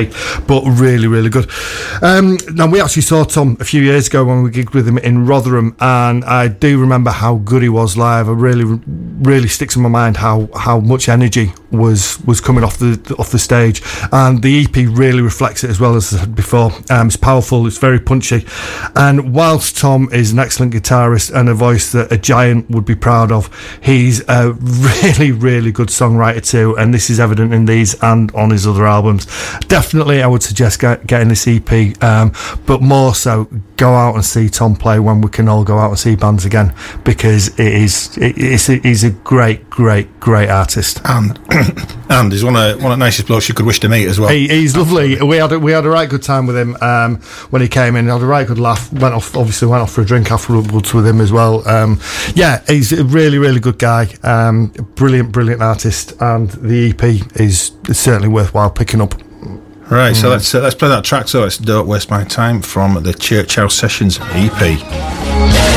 But really, really good. Um, now we actually saw Tom a few years ago when we gigged with him in Rotherham, and I do remember how good he was live. It really, really sticks in my mind how how much energy was was coming off the off the stage, and the EP really reflects it as well as I said before. Um, it's powerful, it's very punchy, and whilst Tom is an excellent guitarist and a voice that a giant would be proud of, he's a really really good songwriter too, and this is evident in these and on his other albums. Definitely, I would suggest get, getting this EP, um, but more so go out and see Tom play when we can all go out and see bands again because it is it, it's a, he's a great great great artist and and he's one of one of the nicest blokes you could wish to meet as well. He, he's lovely. We had a, we had a right good time with him um, when he came in. Had a right good laugh. Went off obviously went off for a drink afterwards with him as well. Um, yeah, he's a really really good guy. Um, brilliant brilliant artist, and the EP is certainly worthwhile picking up. Right, so let's uh, let's play that track. So it's "Don't Waste My Time" from the Church House Sessions EP.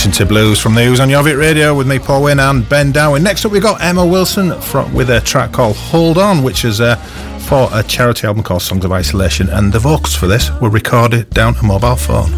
listen to Blues from the Ooze on Jorvik Radio with me, Paul Wynn and Ben Darwin. Next up, we've got Emma Wilson from, with a track called Hold On, which is uh, for a charity album called Songs of Isolation. And the vocals for this were recorded down a mobile phone.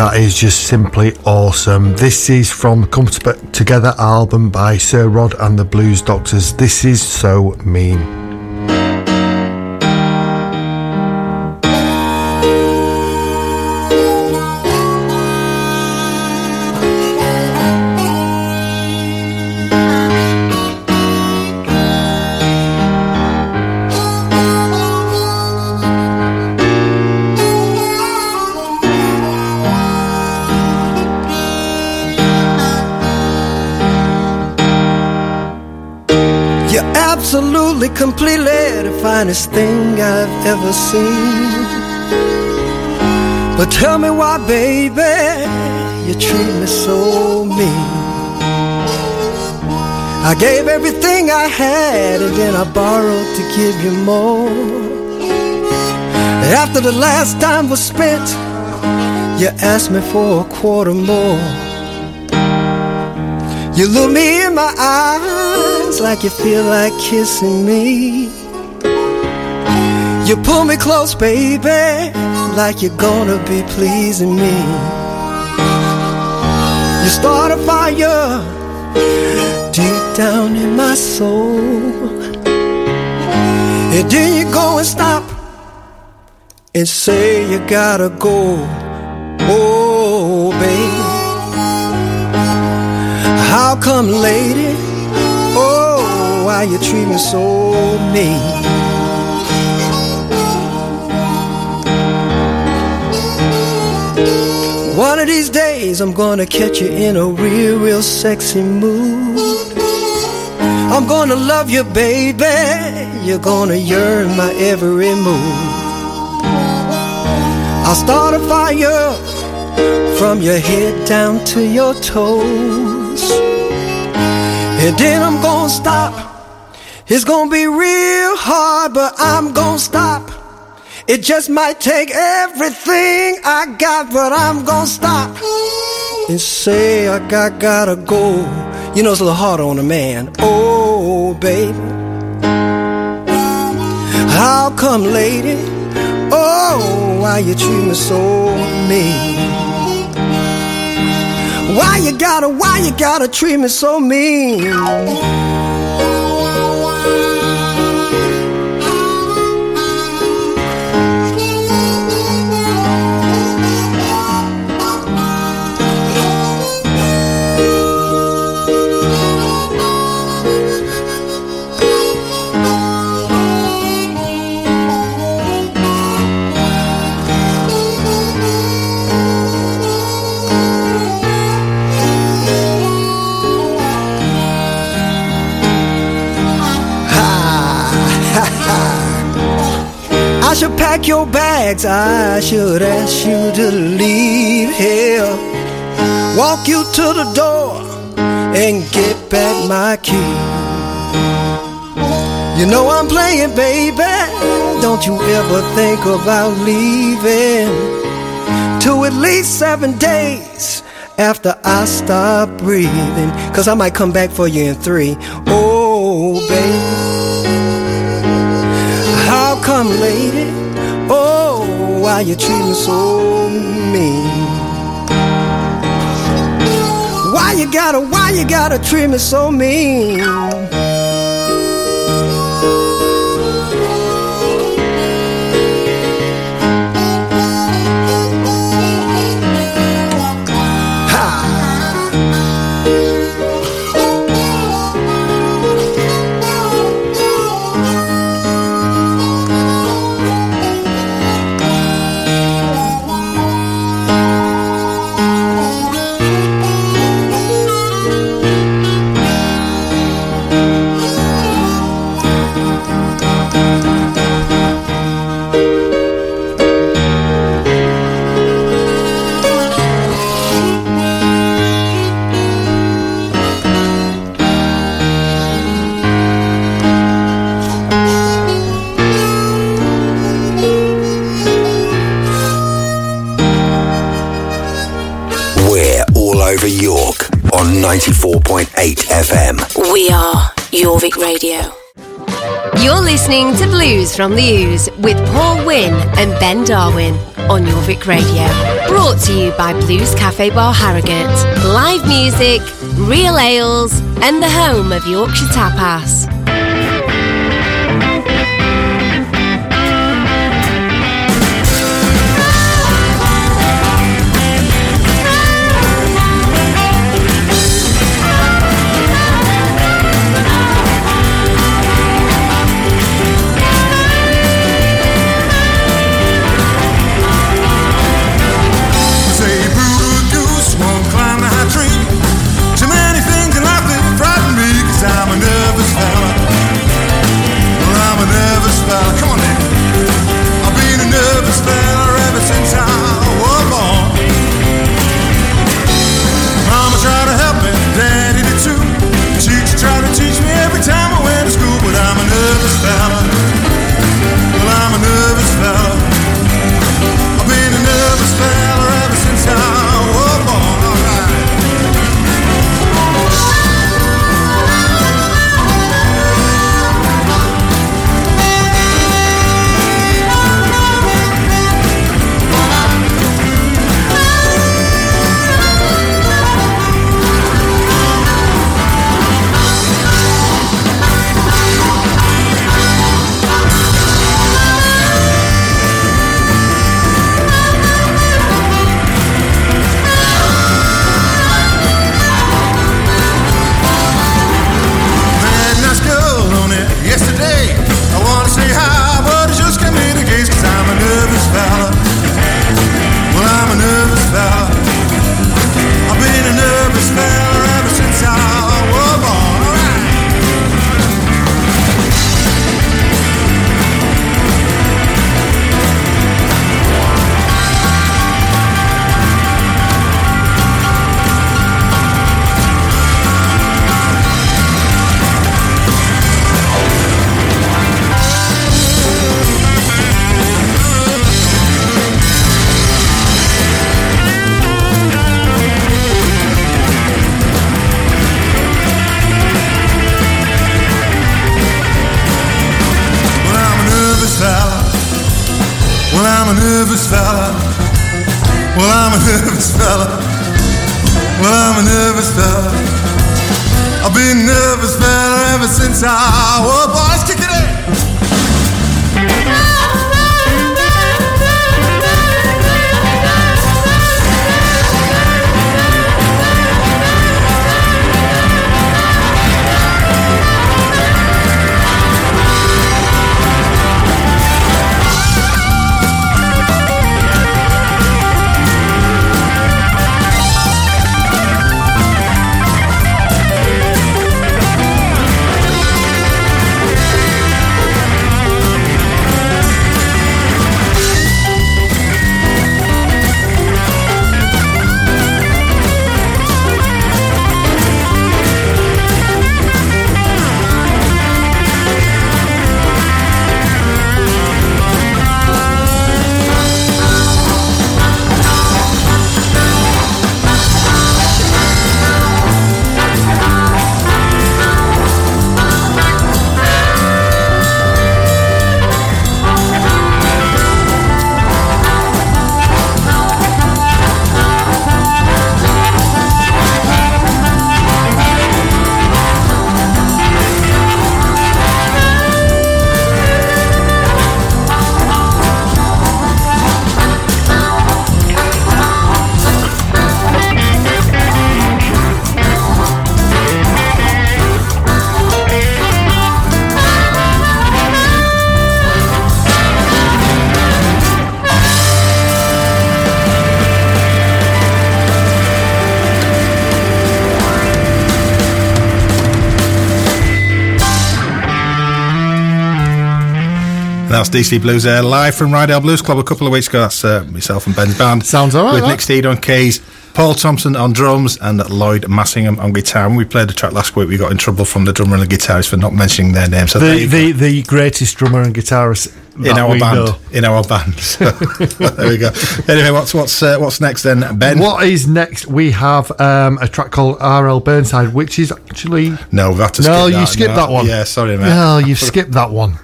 that is just simply awesome. This is from Come Together album by Sir Rod and the Blues Doctors. This is so mean. completely the finest thing I've ever seen. But tell me why, baby, you treat me so mean. I gave everything I had and then I borrowed to give you more. After the last dime was spent, you asked me for a quarter more. You looked me in my eyes like you feel like kissing me. You pull me close, baby, like you're gonna be pleasing me. You start a fire deep down in my soul. And then you go and stop and say you gotta go. Oh, baby. How come, lady? Why you treat me so mean? One of these days I'm gonna catch you in a real, real sexy mood. I'm gonna love you, baby. You're gonna yearn my every move. I'll start a fire from your head down to your toes. And then I'm gonna stop. It's gonna be real hard, but I'm gonna stop. It just might take everything I got, but I'm gonna stop and say I got gotta go. You know it's a little hard on a man. Oh, baby. How come, lady? Oh, why you treat me so mean? Why you gotta, why you gotta treat me so mean? Pack your bags. I should ask you to leave here. Walk you to the door and get back my key. You know I'm playing, baby. Don't you ever think about leaving. to at least seven days after I stop breathing. Cause I might come back for you in three. Oh, baby. How come, lady? Oh, why you treat me so mean? Why you gotta, why you gotta treat me so mean? 94.8 FM. We are Jorvik Radio. You're listening to Blues from the Ooze with Paul Wynn and Ben Darwin on Jorvik Radio. Brought to you by Blues Cafe Bar Harrogate. Live music, real ales, and the home of Yorkshire Tapas. That's DC Blues there, live from Ryedale Blues Club a couple of weeks ago. That's uh, myself and Ben's band. Sounds all right, With that. Nick Steed on keys, Paul Thompson on drums, and Lloyd Massingham on guitar. When we played the track last week, we got in trouble from the drummer and the guitarist for not mentioning their names. So The, the the greatest drummer and guitarist in our band. know. In our band. So, there we go. Anyway, what's what's uh, what's next then, Ben? What is next? We have um, a track called R.L. Burnside, which is actually No, we've had to no, skip you that. skipped No, that one. Yeah, sorry, mate. No, you've skipped that one.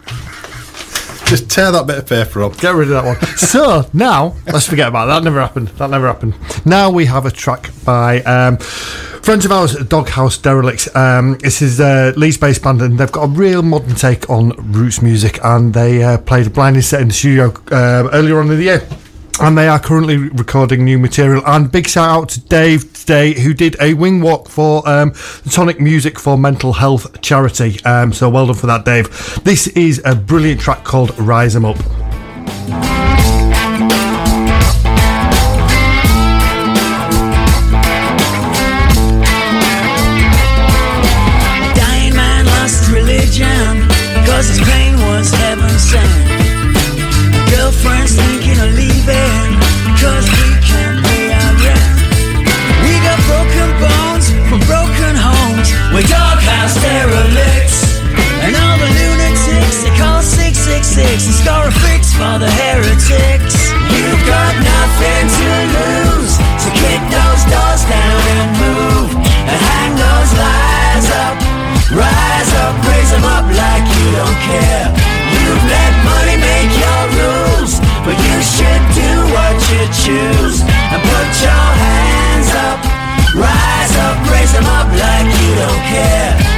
Just tear that bit of paper up. Get rid of that one. so now, let's forget about that. That never happened. That never happened. Now we have a track by um, friends of ours, Doghouse Derelicts. Um, this is uh, Leeds based band, and they've got a real modern take on roots music. And they uh, played a blinding set in the studio uh, earlier on in the year. And they are currently recording new material. And big shout out to Dave today, who did a wing walk for um, the Tonic Music for Mental Health charity. Um, so well done for that, Dave. This is a brilliant track called "Rise Rise 'em Up. 666 And score a fix for the heretics. You've got nothing to lose So kick those doors down and move. And hang those lies up. Rise up, raise them up like you don't care. You've let money make your rules But you should do what you choose. And put your hands up. Rise up, raise them up like you don't care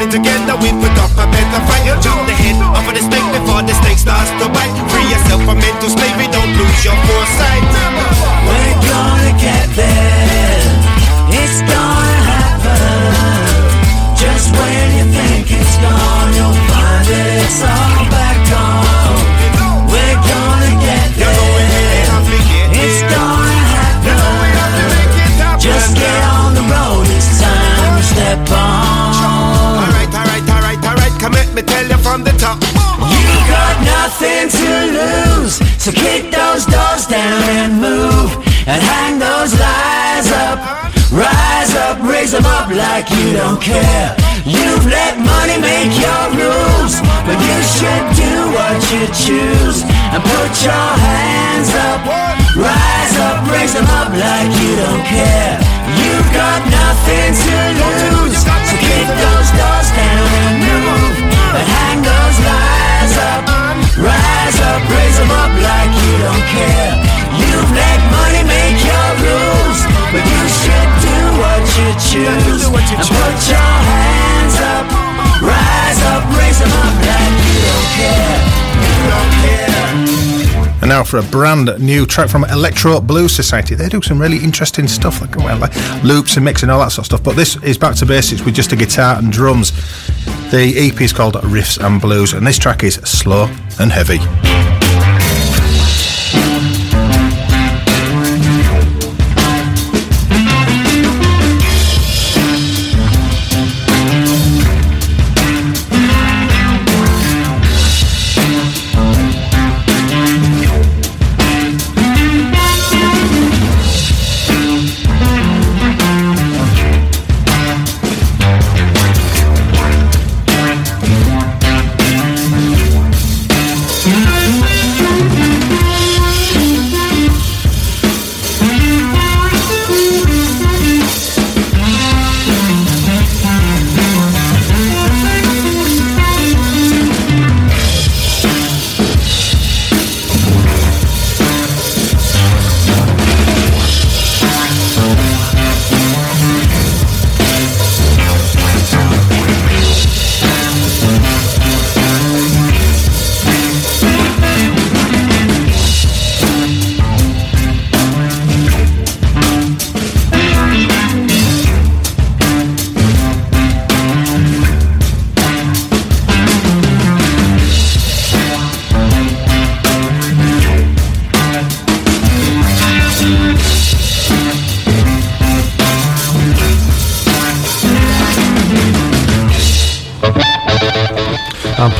Standing together, we put up a better fight. Jump the head off of the snake before the snake starts to bite. Free yourself from mental slavery, don't lose your foresight. So kick those doors down and move, and hang those lies up. Rise up, raise them up like you don't care. You've let money make your rules, but you should do what you choose and put your hands up. Rise up, raise them up like you don't care. You've got nothing to lose, so kick those doors down and move, and hang those lies up. Rise up, raise them up like you don't care. You've let money make your rules, but you should do what you choose and put your hands up. Rise up, raise them up like you don't care. You don't care. And now for a brand new track from Electro Blues Society. They do some really interesting stuff, like, well, like loops and mix and all that sort of stuff. But this is back to basics with just a guitar and drums. The EP is called Riffs and Blues, and this track is slow and heavy.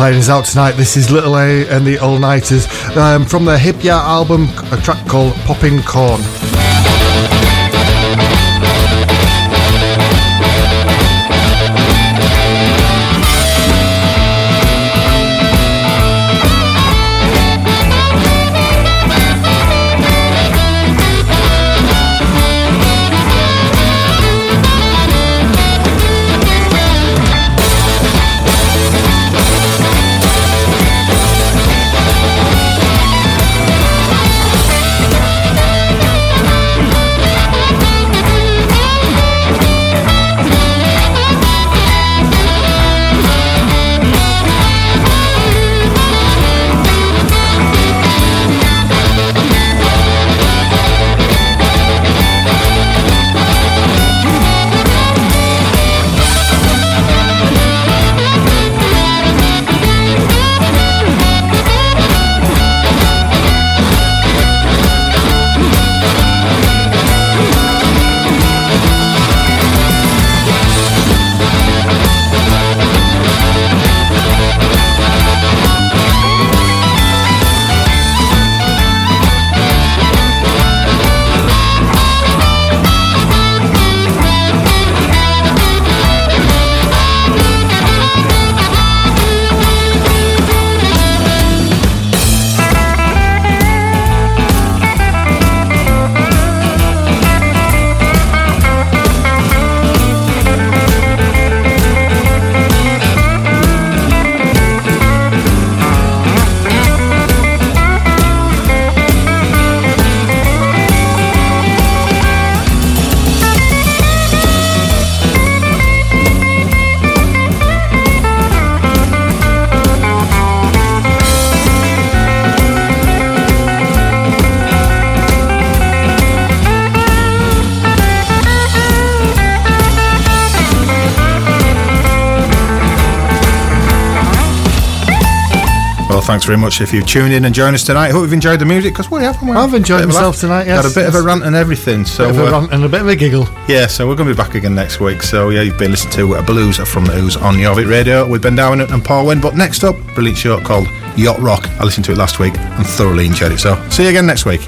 Playing this out tonight. This is Little A and the All Nighters um, from their Hip Ya album, a track called Popping Corn. Very much if you've tuned in and joined us tonight. I Hope you've enjoyed the music because we have. haven't we? I've enjoyed a myself tonight, yes, Got a bit of a rant and everything. So Bit of a uh, rant and a bit of a giggle. yeah, so we're going to be back again next week. So yeah, you've been listening to uh, Blues from the Ooze on Jorvik Radio with Ben Darwin and Paul Wynn. But next up, brilliant show called Yacht Rock. I listened to it last week and thoroughly enjoyed it. So see you again next week.